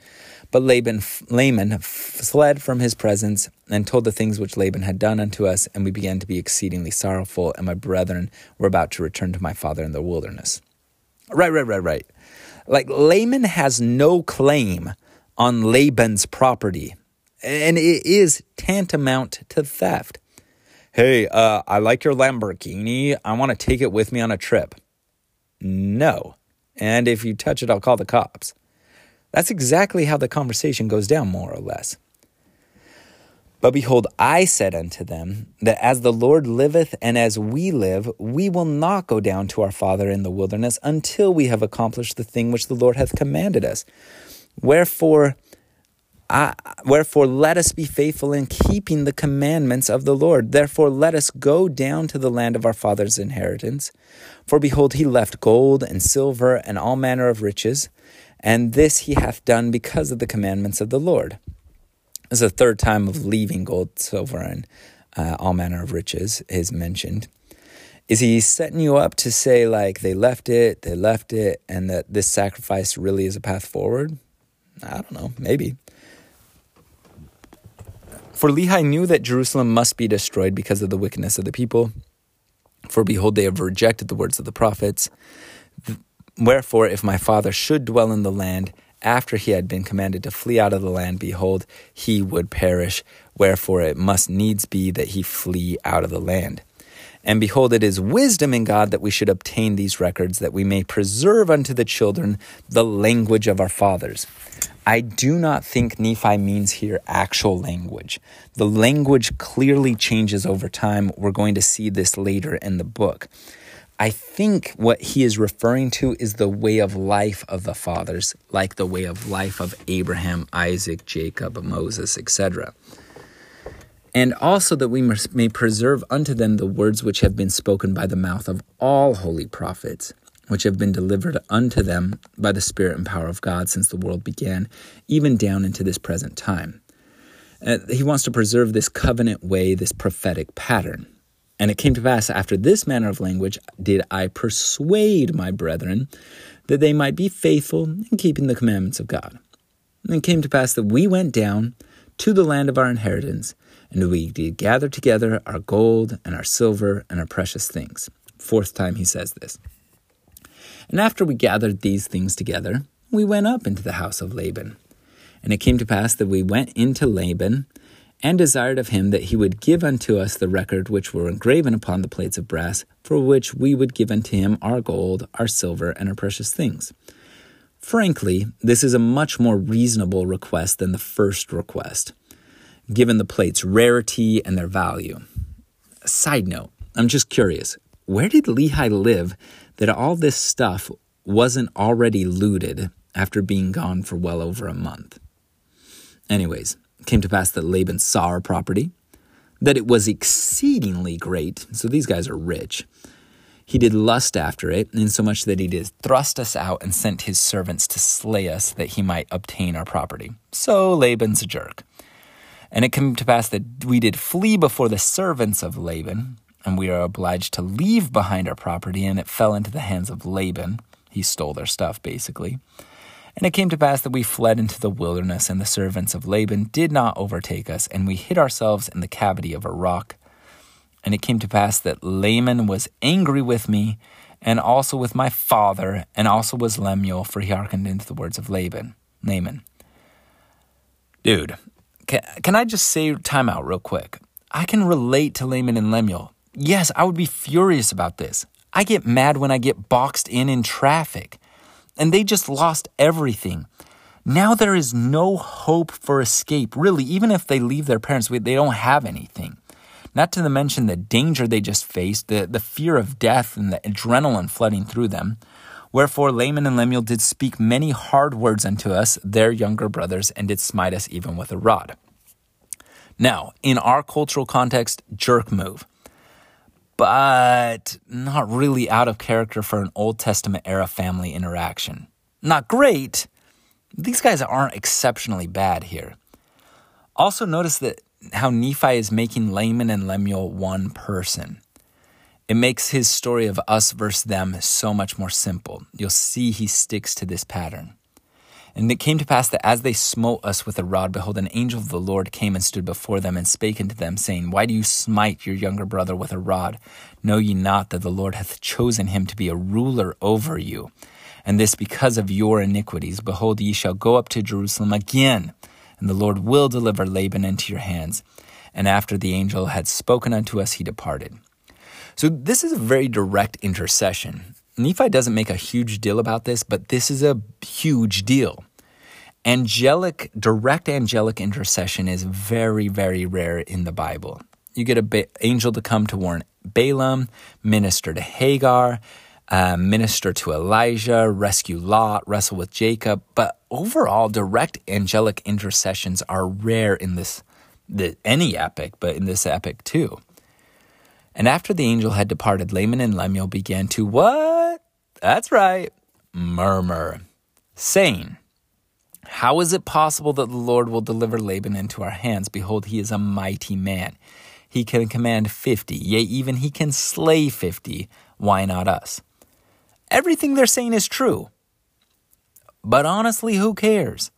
But Laban, Laman fled from his presence and told the things which Laban had done unto us, and we began to be exceedingly sorrowful, and my brethren were about to return to my father in the wilderness. Right, right, right, right. Like Laman has no claim on Laban's property, and it is tantamount to theft. Hey, uh, I like your Lamborghini. I want to take it with me on a trip. No. And if you touch it, I'll call the cops. That's exactly how the conversation goes down, more or less. But behold, I said unto them that as the Lord liveth and as we live, we will not go down to our father in the wilderness until we have accomplished the thing which the Lord hath commanded us. Wherefore, I, wherefore, let us be faithful in keeping the commandments of the Lord. Therefore, let us go down to the land of our father's inheritance. For behold, he left gold and silver and all manner of riches, and this he hath done because of the commandments of the Lord. This is the third time of leaving gold, silver, and uh, all manner of riches is mentioned. Is he setting you up to say, like, they left it, they left it, and that this sacrifice really is a path forward? I don't know, maybe. For Lehi knew that Jerusalem must be destroyed because of the wickedness of the people. For behold, they have rejected the words of the prophets. Wherefore, if my father should dwell in the land after he had been commanded to flee out of the land, behold, he would perish. Wherefore, it must needs be that he flee out of the land. And behold, it is wisdom in God that we should obtain these records, that we may preserve unto the children the language of our fathers. I do not think Nephi means here actual language. The language clearly changes over time. We're going to see this later in the book. I think what he is referring to is the way of life of the fathers, like the way of life of Abraham, Isaac, Jacob, Moses, etc. And also that we may preserve unto them the words which have been spoken by the mouth of all holy prophets which have been delivered unto them by the Spirit and power of God since the world began, even down into this present time. Uh, he wants to preserve this covenant way, this prophetic pattern. And it came to pass after this manner of language did I persuade my brethren that they might be faithful in keeping the commandments of God. And it came to pass that we went down to the land of our inheritance, and we did gather together our gold and our silver and our precious things. Fourth time he says this. And after we gathered these things together, we went up into the house of Laban. And it came to pass that we went into Laban and desired of him that he would give unto us the record which were engraven upon the plates of brass, for which we would give unto him our gold, our silver, and our precious things. Frankly, this is a much more reasonable request than the first request, given the plates' rarity and their value. Side note, I'm just curious where did Lehi live that all this stuff wasn't already looted after being gone for well over a month. Anyways, came to pass that Laban saw our property, that it was exceedingly great. So these guys are rich. He did lust after it, insomuch that he did thrust us out and sent his servants to slay us that he might obtain our property. So Laban's a jerk. And it came to pass that we did flee before the servants of Laban, and we are obliged to leave behind our property, and it fell into the hands of Laban. He stole their stuff, basically. And it came to pass that we fled into the wilderness, and the servants of Laban did not overtake us, and we hid ourselves in the cavity of a rock. And it came to pass that Laman was angry with me, and also with my father, and also was Lemuel, for he hearkened into the words of Laban. Laman. Dude, can, can I just say time out real quick? I can relate to Laman and Lemuel. Yes, I would be furious about this. I get mad when I get boxed in in traffic. And they just lost everything. Now there is no hope for escape, really, even if they leave their parents, they don't have anything. Not to mention the danger they just faced, the, the fear of death and the adrenaline flooding through them. Wherefore Laman and Lemuel did speak many hard words unto us, their younger brothers, and did smite us even with a rod. Now, in our cultural context, jerk move but not really out of character for an Old Testament era family interaction. Not great. These guys aren't exceptionally bad here. Also, notice that how Nephi is making Laman and Lemuel one person. It makes his story of us versus them so much more simple. You'll see he sticks to this pattern. And it came to pass that as they smote us with a rod, behold, an angel of the Lord came and stood before them and spake unto them, saying, Why do you smite your younger brother with a rod? Know ye not that the Lord hath chosen him to be a ruler over you? And this because of your iniquities. Behold, ye shall go up to Jerusalem again, and the Lord will deliver Laban into your hands. And after the angel had spoken unto us, he departed. So this is a very direct intercession. Nephi doesn't make a huge deal about this, but this is a huge deal. Angelic, direct angelic intercession is very, very rare in the Bible. You get an angel to come to warn Balaam, minister to Hagar, uh, minister to Elijah, rescue Lot, wrestle with Jacob. But overall, direct angelic intercessions are rare in this the, any epic, but in this epic too. And after the angel had departed, Laban and Lemuel began to what? That's right, murmur, saying, How is it possible that the Lord will deliver Laban into our hands? Behold, he is a mighty man. He can command fifty, yea, even he can slay fifty. Why not us? Everything they're saying is true. But honestly, who cares?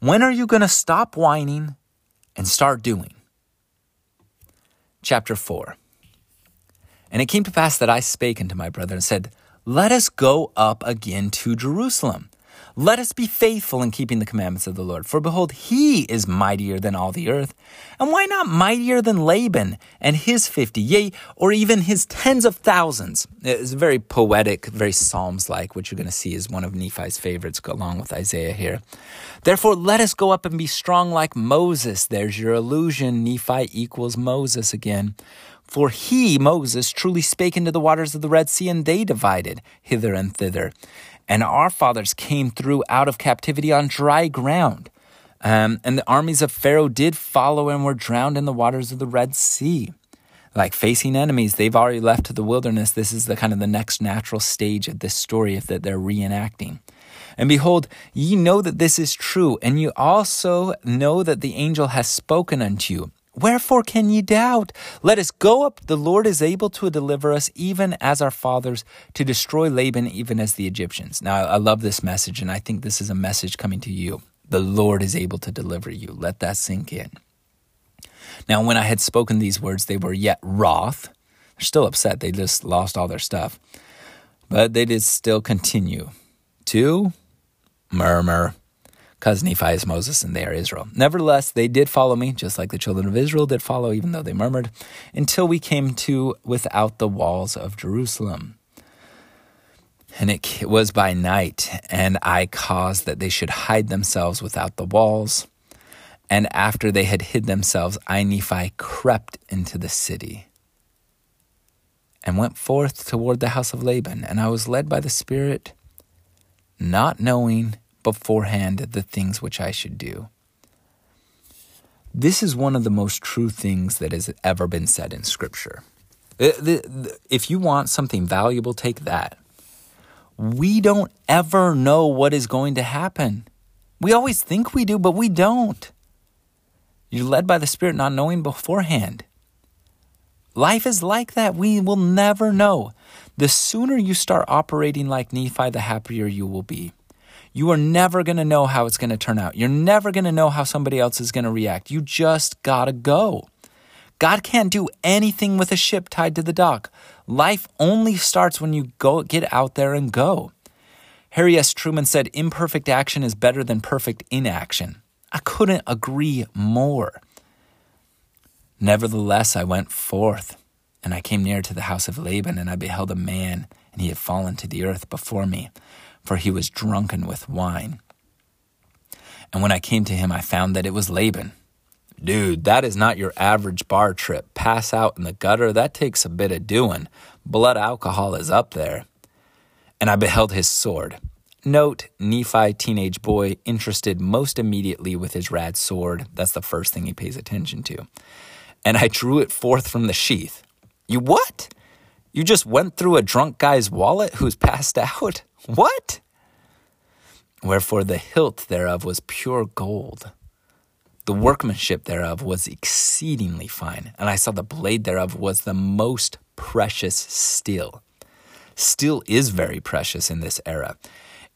When are you going to stop whining and start doing? Chapter 4 And it came to pass that I spake unto my brother and said, Let us go up again to Jerusalem let us be faithful in keeping the commandments of the Lord. For behold, he is mightier than all the earth. And why not mightier than Laban and his fifty, yea, or even his tens of thousands? It's very poetic, very Psalms like, which you're going to see is one of Nephi's favorites, along with Isaiah here. Therefore, let us go up and be strong like Moses. There's your illusion. Nephi equals Moses again. For he, Moses, truly spake into the waters of the Red Sea, and they divided hither and thither. And our fathers came through out of captivity on dry ground. Um, and the armies of Pharaoh did follow and were drowned in the waters of the Red Sea. Like facing enemies, they've already left to the wilderness. This is the kind of the next natural stage of this story that they're reenacting. And behold, ye know that this is true, and you also know that the angel has spoken unto you. Wherefore can ye doubt? Let us go up. The Lord is able to deliver us, even as our fathers, to destroy Laban, even as the Egyptians. Now, I love this message, and I think this is a message coming to you. The Lord is able to deliver you. Let that sink in. Now, when I had spoken these words, they were yet wroth. They're still upset. They just lost all their stuff. But they did still continue to murmur because Nephi is Moses and they are Israel. Nevertheless, they did follow me, just like the children of Israel did follow, even though they murmured, until we came to without the walls of Jerusalem. And it was by night, and I caused that they should hide themselves without the walls. And after they had hid themselves, I, Nephi, crept into the city and went forth toward the house of Laban. And I was led by the Spirit, not knowing beforehand the things which I should do. This is one of the most true things that has ever been said in Scripture. Uh, if you want something valuable, take that. We don't ever know what is going to happen. We always think we do, but we don't. You're led by the Spirit not knowing beforehand. Life is like that. We will never know. The sooner you start operating like Nephi, the happier you will be. You are never going to know how it's going to turn out. You're never going to know how somebody else is going to react. You just got to go. God can't do anything with a ship tied to the dock. Life only starts when you go get out there and go. Harry S. Truman said imperfect action is better than perfect inaction. I couldn't agree more. Nevertheless, I went forth, and I came near to the house of Laban, and I beheld a man, and he had fallen to the earth before me for he was drunken with wine. And when I came to him, I found that it was Laban. Dude, that is not your average bar trip. Pass out in the gutter, that takes a bit of doing. Blood alcohol is up there. And I beheld his sword. Note, Nephi, teenage boy, interested most immediately with his rad sword. That's the first thing he pays attention to. And I drew it forth from the sheath. You what? You just went through a drunk guy's wallet who's passed out? <laughs> What? Wherefore the hilt thereof was pure gold. The workmanship thereof was exceedingly fine, and I saw the blade thereof was the most precious steel. Steel is very precious in this era.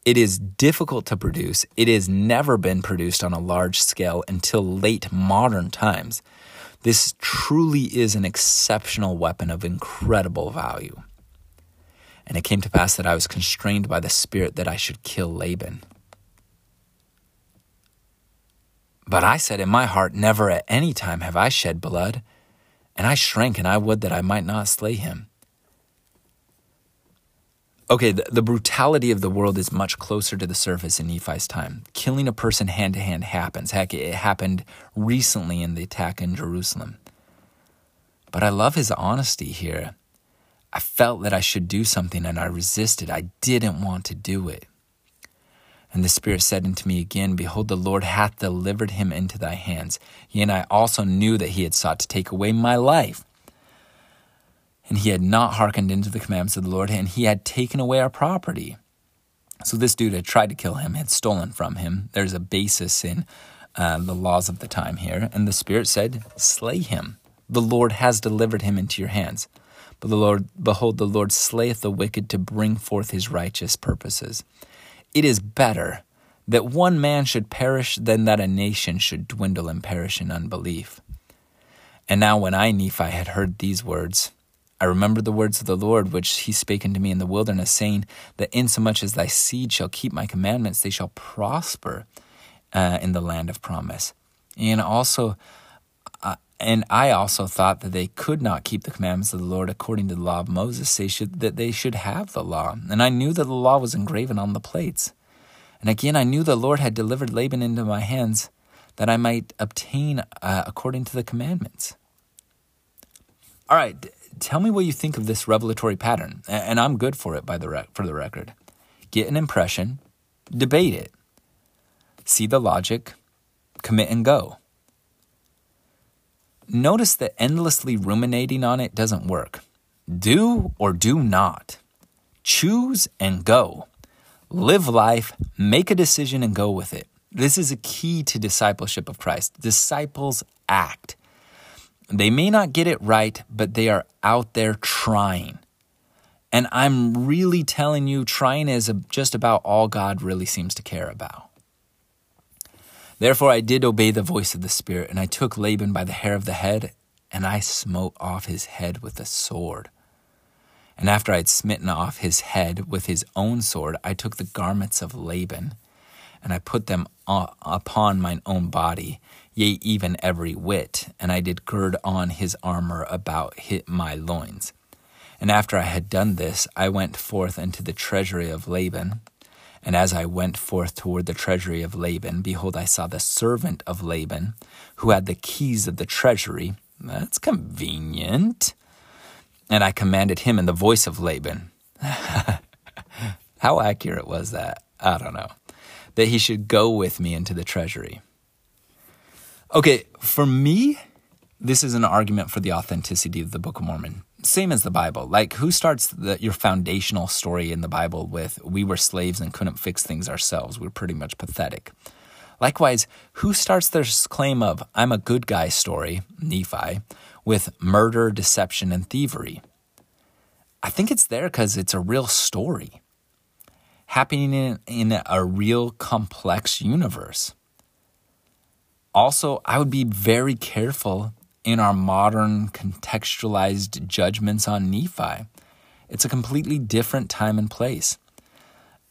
It is difficult to produce. It has never been produced on a large scale until late modern times. This truly is an exceptional weapon of incredible value. And it came to pass that I was constrained by the Spirit that I should kill Laban. But I said in my heart, Never at any time have I shed blood, and I shrank, and I would that I might not slay him. Okay, the, the brutality of the world is much closer to the surface in Nephi's time. Killing a person hand to hand happens. Heck, it happened recently in the attack in Jerusalem. But I love his honesty here. I felt that I should do something and I resisted. I didn't want to do it. And the Spirit said unto me again, Behold, the Lord hath delivered him into thy hands. Yea, and I also knew that he had sought to take away my life. And he had not hearkened unto the commandments of the Lord, and he had taken away our property. So this dude had tried to kill him, had stolen from him. There's a basis in uh, the laws of the time here. And the Spirit said, Slay him. The Lord has delivered him into your hands. But the Lord, behold, the Lord slayeth the wicked to bring forth his righteous purposes. It is better that one man should perish than that a nation should dwindle and perish in unbelief. And now, when I, Nephi, had heard these words, I remembered the words of the Lord which he spake unto me in the wilderness, saying, That insomuch as thy seed shall keep my commandments, they shall prosper uh, in the land of promise. And also, and I also thought that they could not keep the commandments of the Lord according to the law of Moses. They should that they should have the law, and I knew that the law was engraven on the plates. And again, I knew the Lord had delivered Laban into my hands, that I might obtain uh, according to the commandments. All right, tell me what you think of this revelatory pattern, and I'm good for it. By the rec- for the record, get an impression, debate it, see the logic, commit and go. Notice that endlessly ruminating on it doesn't work. Do or do not. Choose and go. Live life, make a decision, and go with it. This is a key to discipleship of Christ. Disciples act. They may not get it right, but they are out there trying. And I'm really telling you, trying is just about all God really seems to care about. Therefore I did obey the voice of the Spirit, and I took Laban by the hair of the head, and I smote off his head with a sword. And after I had smitten off his head with his own sword, I took the garments of Laban, and I put them upon mine own body, yea, even every whit, and I did gird on his armor about my loins. And after I had done this, I went forth into the treasury of Laban, and as I went forth toward the treasury of Laban, behold, I saw the servant of Laban, who had the keys of the treasury. That's convenient. And I commanded him in the voice of Laban. <laughs> How accurate was that? I don't know. That he should go with me into the treasury. Okay, for me, this is an argument for the authenticity of the Book of Mormon same as the Bible. Like, who starts the, your foundational story in the Bible with, we were slaves and couldn't fix things ourselves? We're pretty much pathetic. Likewise, who starts their claim of, I'm a good guy story, Nephi, with murder, deception, and thievery? I think it's there because it's a real story happening in, in a real complex universe. Also, I would be very careful in our modern contextualized judgments on Nephi. It's a completely different time and place.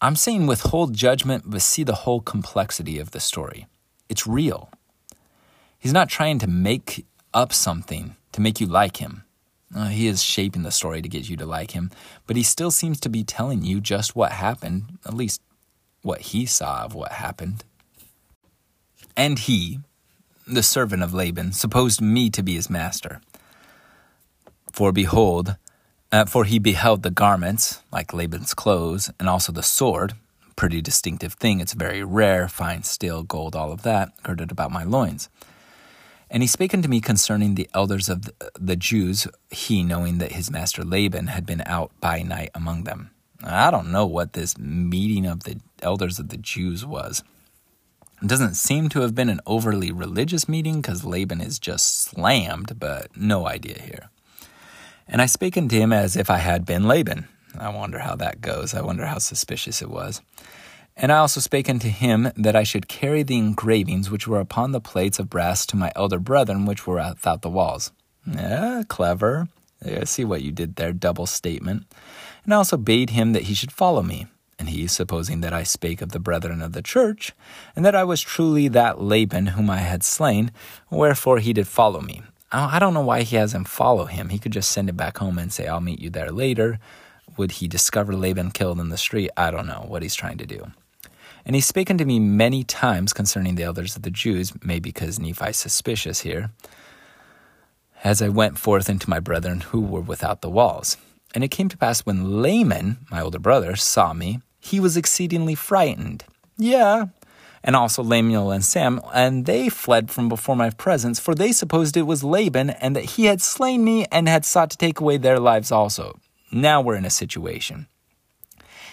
I'm saying withhold judgment, but see the whole complexity of the story. It's real. He's not trying to make up something to make you like him. Uh, he is shaping the story to get you to like him, but he still seems to be telling you just what happened, at least what he saw of what happened. And he, the servant of Laban, supposed me to be his master. For behold, uh, for he beheld the garments, like Laban's clothes, and also the sword, pretty distinctive thing. It's very rare, fine steel, gold, all of that, girded about my loins. And he spake unto me concerning the elders of the Jews, he knowing that his master Laban had been out by night among them. I don't know what this meeting of the elders of the Jews was. It doesn't seem to have been an overly religious meeting because Laban is just slammed, but no idea here. And I spake unto him as if I had been Laban. I wonder how that goes. I wonder how suspicious it was. And I also spake unto him that I should carry the engravings which were upon the plates of brass to my elder brethren which were without the walls. Yeah, clever. I see what you did there, double statement. And I also bade him that he should follow me. And he, supposing that I spake of the brethren of the church, and that I was truly that Laban whom I had slain, wherefore he did follow me. I don't know why he hasn't follow him. He could just send it back home and say, I'll meet you there later. Would he discover Laban killed in the street? I don't know what he's trying to do. And he spake unto me many times concerning the elders of the Jews, maybe because Nephi's suspicious here, as I went forth into my brethren who were without the walls. And it came to pass when Laman, my older brother, saw me, he was exceedingly frightened. Yeah. And also Lemuel and Sam, and they fled from before my presence, for they supposed it was Laban, and that he had slain me and had sought to take away their lives also. Now we're in a situation.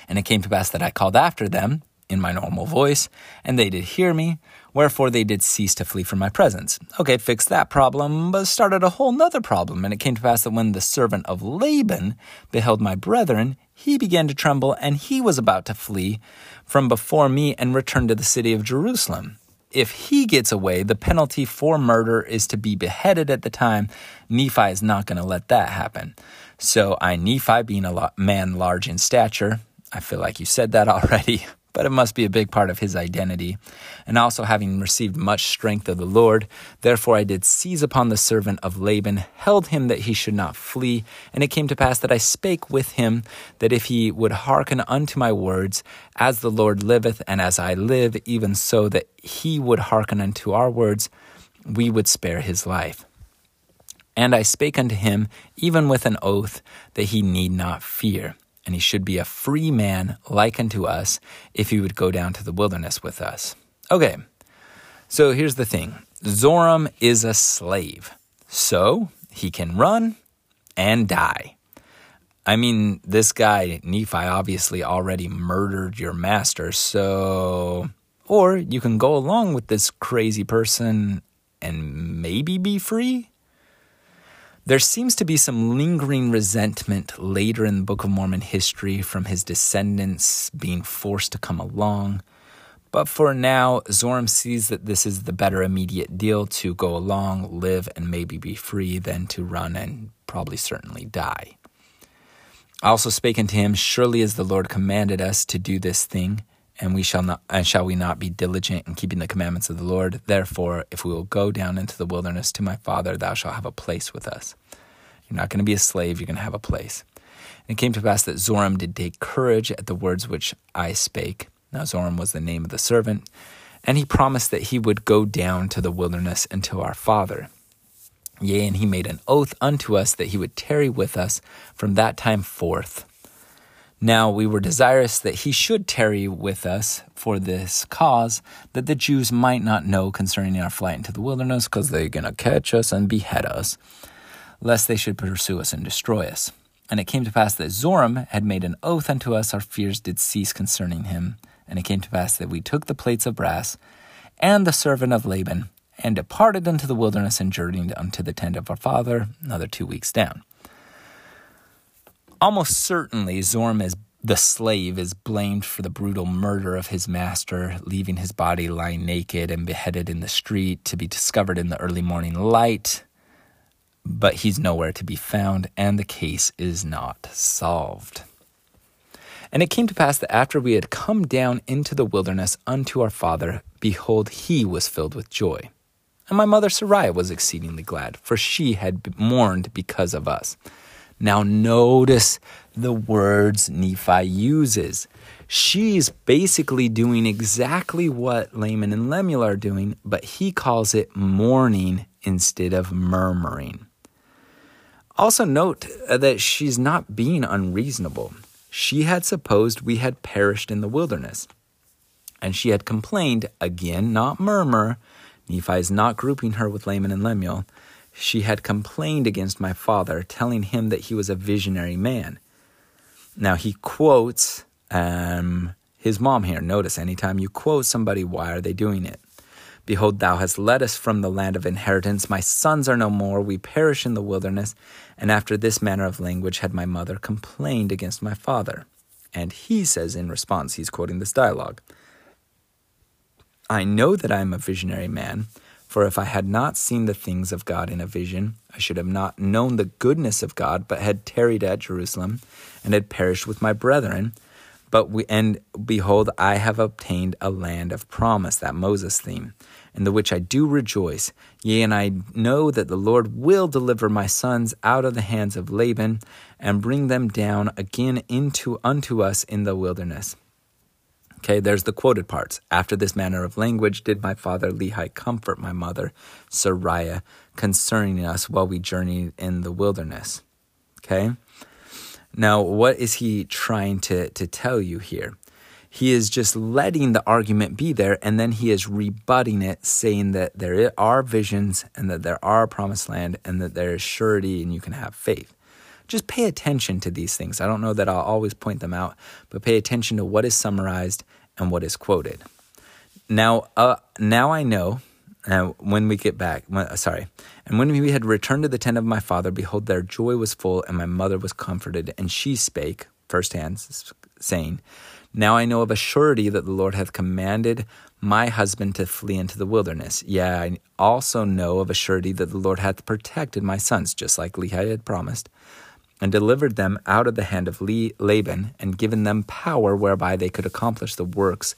And it came to pass that I called after them in my normal voice, and they did hear me, wherefore they did cease to flee from my presence. Okay, fixed that problem, but started a whole nother problem. And it came to pass that when the servant of Laban beheld my brethren, he began to tremble, and he was about to flee from before me and return to the city of Jerusalem. If he gets away, the penalty for murder is to be beheaded at the time. Nephi is not going to let that happen. So I, Nephi, being a man large in stature, I feel like you said that <laughs> already, but it must be a big part of his identity. And also, having received much strength of the Lord, therefore I did seize upon the servant of Laban, held him that he should not flee. And it came to pass that I spake with him, that if he would hearken unto my words, as the Lord liveth, and as I live, even so that he would hearken unto our words, we would spare his life. And I spake unto him, even with an oath, that he need not fear and he should be a free man like unto us if he would go down to the wilderness with us. Okay, so here's the thing Zoram is a slave, so he can run and die. I mean, this guy, Nephi, obviously already murdered your master, so. Or you can go along with this crazy person and maybe be free? There seems to be some lingering resentment later in the Book of Mormon history from his descendants being forced to come along. But for now, Zoram sees that this is the better immediate deal to go along, live, and maybe be free than to run and probably certainly die. I also spake unto him, Surely as the Lord commanded us to do this thing, and we shall not and shall we not be diligent in keeping the commandments of the Lord? Therefore, if we will go down into the wilderness to my father, thou shalt have a place with us. You're not going to be a slave, you're going to have a place. And it came to pass that Zoram did take courage at the words which I spake. Now Zoram was the name of the servant, and he promised that he would go down to the wilderness unto our father. Yea, and he made an oath unto us that he would tarry with us from that time forth now we were desirous that he should tarry with us for this cause, that the Jews might not know concerning our flight into the wilderness, because they're going to catch us and behead us, lest they should pursue us and destroy us. And it came to pass that Zoram had made an oath unto us, our fears did cease concerning him. And it came to pass that we took the plates of brass and the servant of Laban, and departed into the wilderness and journeyed unto the tent of our father, another two weeks down. Almost certainly, Zoram is the slave is blamed for the brutal murder of his master, leaving his body lying naked and beheaded in the street to be discovered in the early morning light. But he's nowhere to be found, and the case is not solved. And it came to pass that after we had come down into the wilderness unto our father, behold, he was filled with joy. And my mother Sariah was exceedingly glad, for she had mourned because of us. Now, notice the words Nephi uses. She's basically doing exactly what Laman and Lemuel are doing, but he calls it mourning instead of murmuring. Also, note that she's not being unreasonable. She had supposed we had perished in the wilderness, and she had complained, again, not murmur. Nephi is not grouping her with Laman and Lemuel she had complained against my father, telling him that he was a visionary man. Now he quotes um, his mom here. Notice anytime you quote somebody, why are they doing it? Behold, thou hast led us from the land of inheritance. My sons are no more. We perish in the wilderness. And after this manner of language had my mother complained against my father. And he says in response, he's quoting this dialogue I know that I am a visionary man for if I had not seen the things of God in a vision, I should have not known the goodness of God, but had tarried at Jerusalem, and had perished with my brethren. But we, and behold, I have obtained a land of promise, that Moses theme, in the which I do rejoice. Yea, and I know that the Lord will deliver my sons out of the hands of Laban, and bring them down again into unto us in the wilderness. Okay, there's the quoted parts. After this manner of language did my father Lehi comfort my mother Sariah concerning us while we journeyed in the wilderness. Okay? Now, what is he trying to, to tell you here? He is just letting the argument be there, and then he is rebutting it, saying that there are visions and that there are a promised land and that there is surety and you can have faith. Just pay attention to these things. I don't know that I'll always point them out, but pay attention to what is summarized and what is quoted. Now, uh, now I know. Uh, when we get back, uh, sorry, and when we had returned to the tent of my father, behold, their joy was full, and my mother was comforted, and she spake firsthand, saying, now I know of a surety that the Lord hath commanded my husband to flee into the wilderness. Yeah, I also know of a surety that the Lord hath protected my sons, just like Lehi had promised, and delivered them out of the hand of Laban, and given them power whereby they could accomplish the works,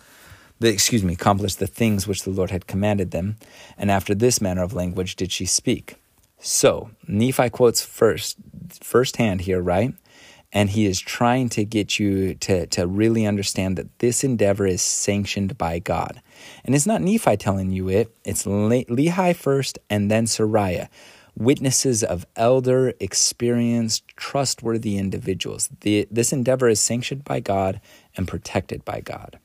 the, excuse me, accomplish the things which the Lord had commanded them. And after this manner of language did she speak. So Nephi quotes first, first hand here, right? and he is trying to get you to, to really understand that this endeavor is sanctioned by God. And it's not Nephi telling you it, it's Le- Lehi first and then Sariah, witnesses of elder, experienced, trustworthy individuals. The, this endeavor is sanctioned by God and protected by God.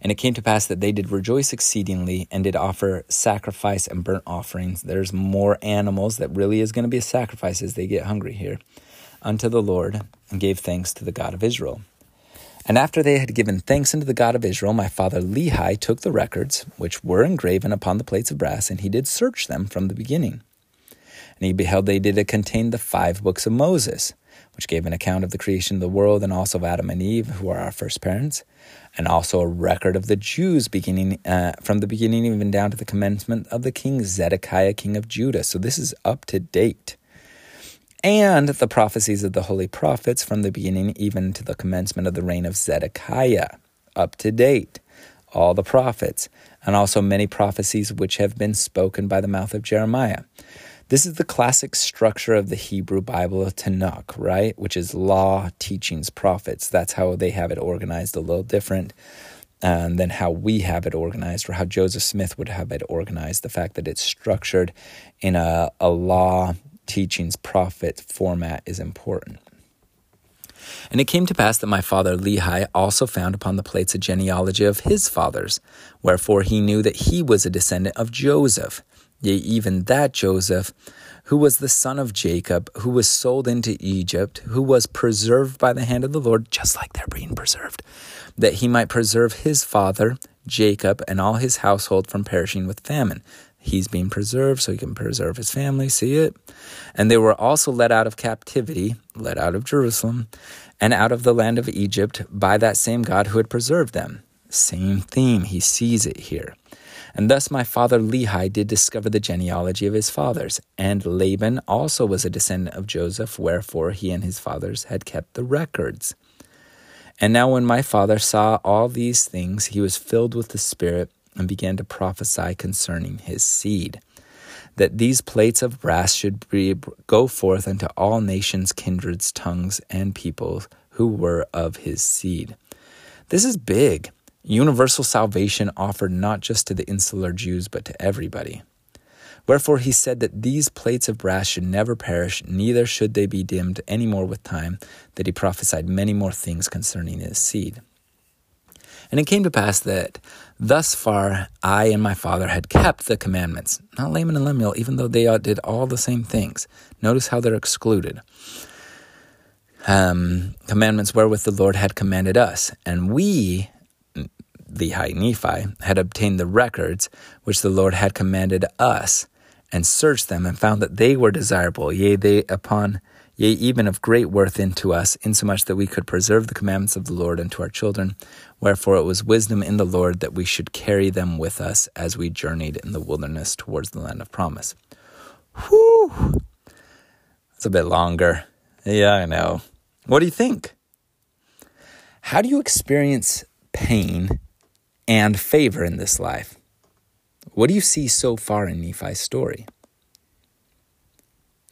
And it came to pass that they did rejoice exceedingly and did offer sacrifice and burnt offerings. There's more animals that really is going to be a sacrifice as they get hungry here unto the Lord and gave thanks to the God of Israel. And after they had given thanks unto the God of Israel, my father Lehi took the records, which were engraven upon the plates of brass, and he did search them from the beginning. And he beheld they did contain the five books of Moses, which gave an account of the creation of the world, and also of Adam and Eve, who are our first parents, and also a record of the Jews, beginning uh, from the beginning even down to the commencement of the king Zedekiah, king of Judah. So this is up to date and the prophecies of the holy prophets from the beginning even to the commencement of the reign of Zedekiah, up to date, all the prophets, and also many prophecies which have been spoken by the mouth of Jeremiah. This is the classic structure of the Hebrew Bible of Tanakh, right? Which is law, teachings, prophets. That's how they have it organized, a little different um, than how we have it organized or how Joseph Smith would have it organized. The fact that it's structured in a, a law, teachings prophet format is important. And it came to pass that my father Lehi also found upon the plates a genealogy of his fathers, wherefore he knew that he was a descendant of Joseph, yea, even that Joseph, who was the son of Jacob, who was sold into Egypt, who was preserved by the hand of the Lord, just like they're being preserved, that he might preserve his father, Jacob, and all his household from perishing with famine. He's being preserved so he can preserve his family. See it? And they were also led out of captivity, led out of Jerusalem, and out of the land of Egypt by that same God who had preserved them. Same theme. He sees it here. And thus my father Lehi did discover the genealogy of his fathers. And Laban also was a descendant of Joseph, wherefore he and his fathers had kept the records. And now when my father saw all these things, he was filled with the Spirit and began to prophesy concerning his seed, that these plates of brass should be, go forth unto all nations, kindreds, tongues, and peoples who were of his seed. This is big. Universal salvation offered not just to the insular Jews, but to everybody. Wherefore he said that these plates of brass should never perish, neither should they be dimmed any more with time, that he prophesied many more things concerning his seed. And it came to pass that thus far I and my father had kept the commandments, not Laman and Lemuel, even though they did all the same things. Notice how they're excluded. Um, commandments wherewith the Lord had commanded us, and we, the high Nephi, had obtained the records which the Lord had commanded us, and searched them, and found that they were desirable, yea, they upon yea, even of great worth unto us, insomuch that we could preserve the commandments of the Lord unto our children. Wherefore it was wisdom in the Lord that we should carry them with us as we journeyed in the wilderness towards the land of promise. Whew! It's a bit longer. Yeah, I know. What do you think? How do you experience pain and favor in this life? What do you see so far in Nephi's story?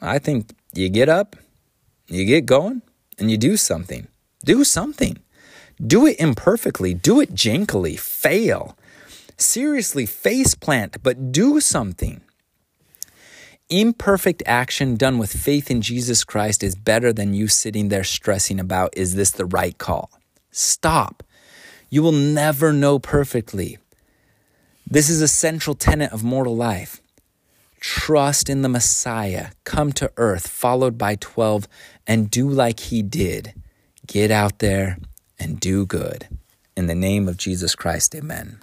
I think you get up, you get going and you do something. Do something. Do it imperfectly. Do it jankily. Fail. Seriously, face plant, but do something. Imperfect action done with faith in Jesus Christ is better than you sitting there stressing about, is this the right call? Stop. You will never know perfectly. This is a central tenet of mortal life. Trust in the Messiah, come to earth, followed by 12, and do like he did. Get out there and do good. In the name of Jesus Christ, amen.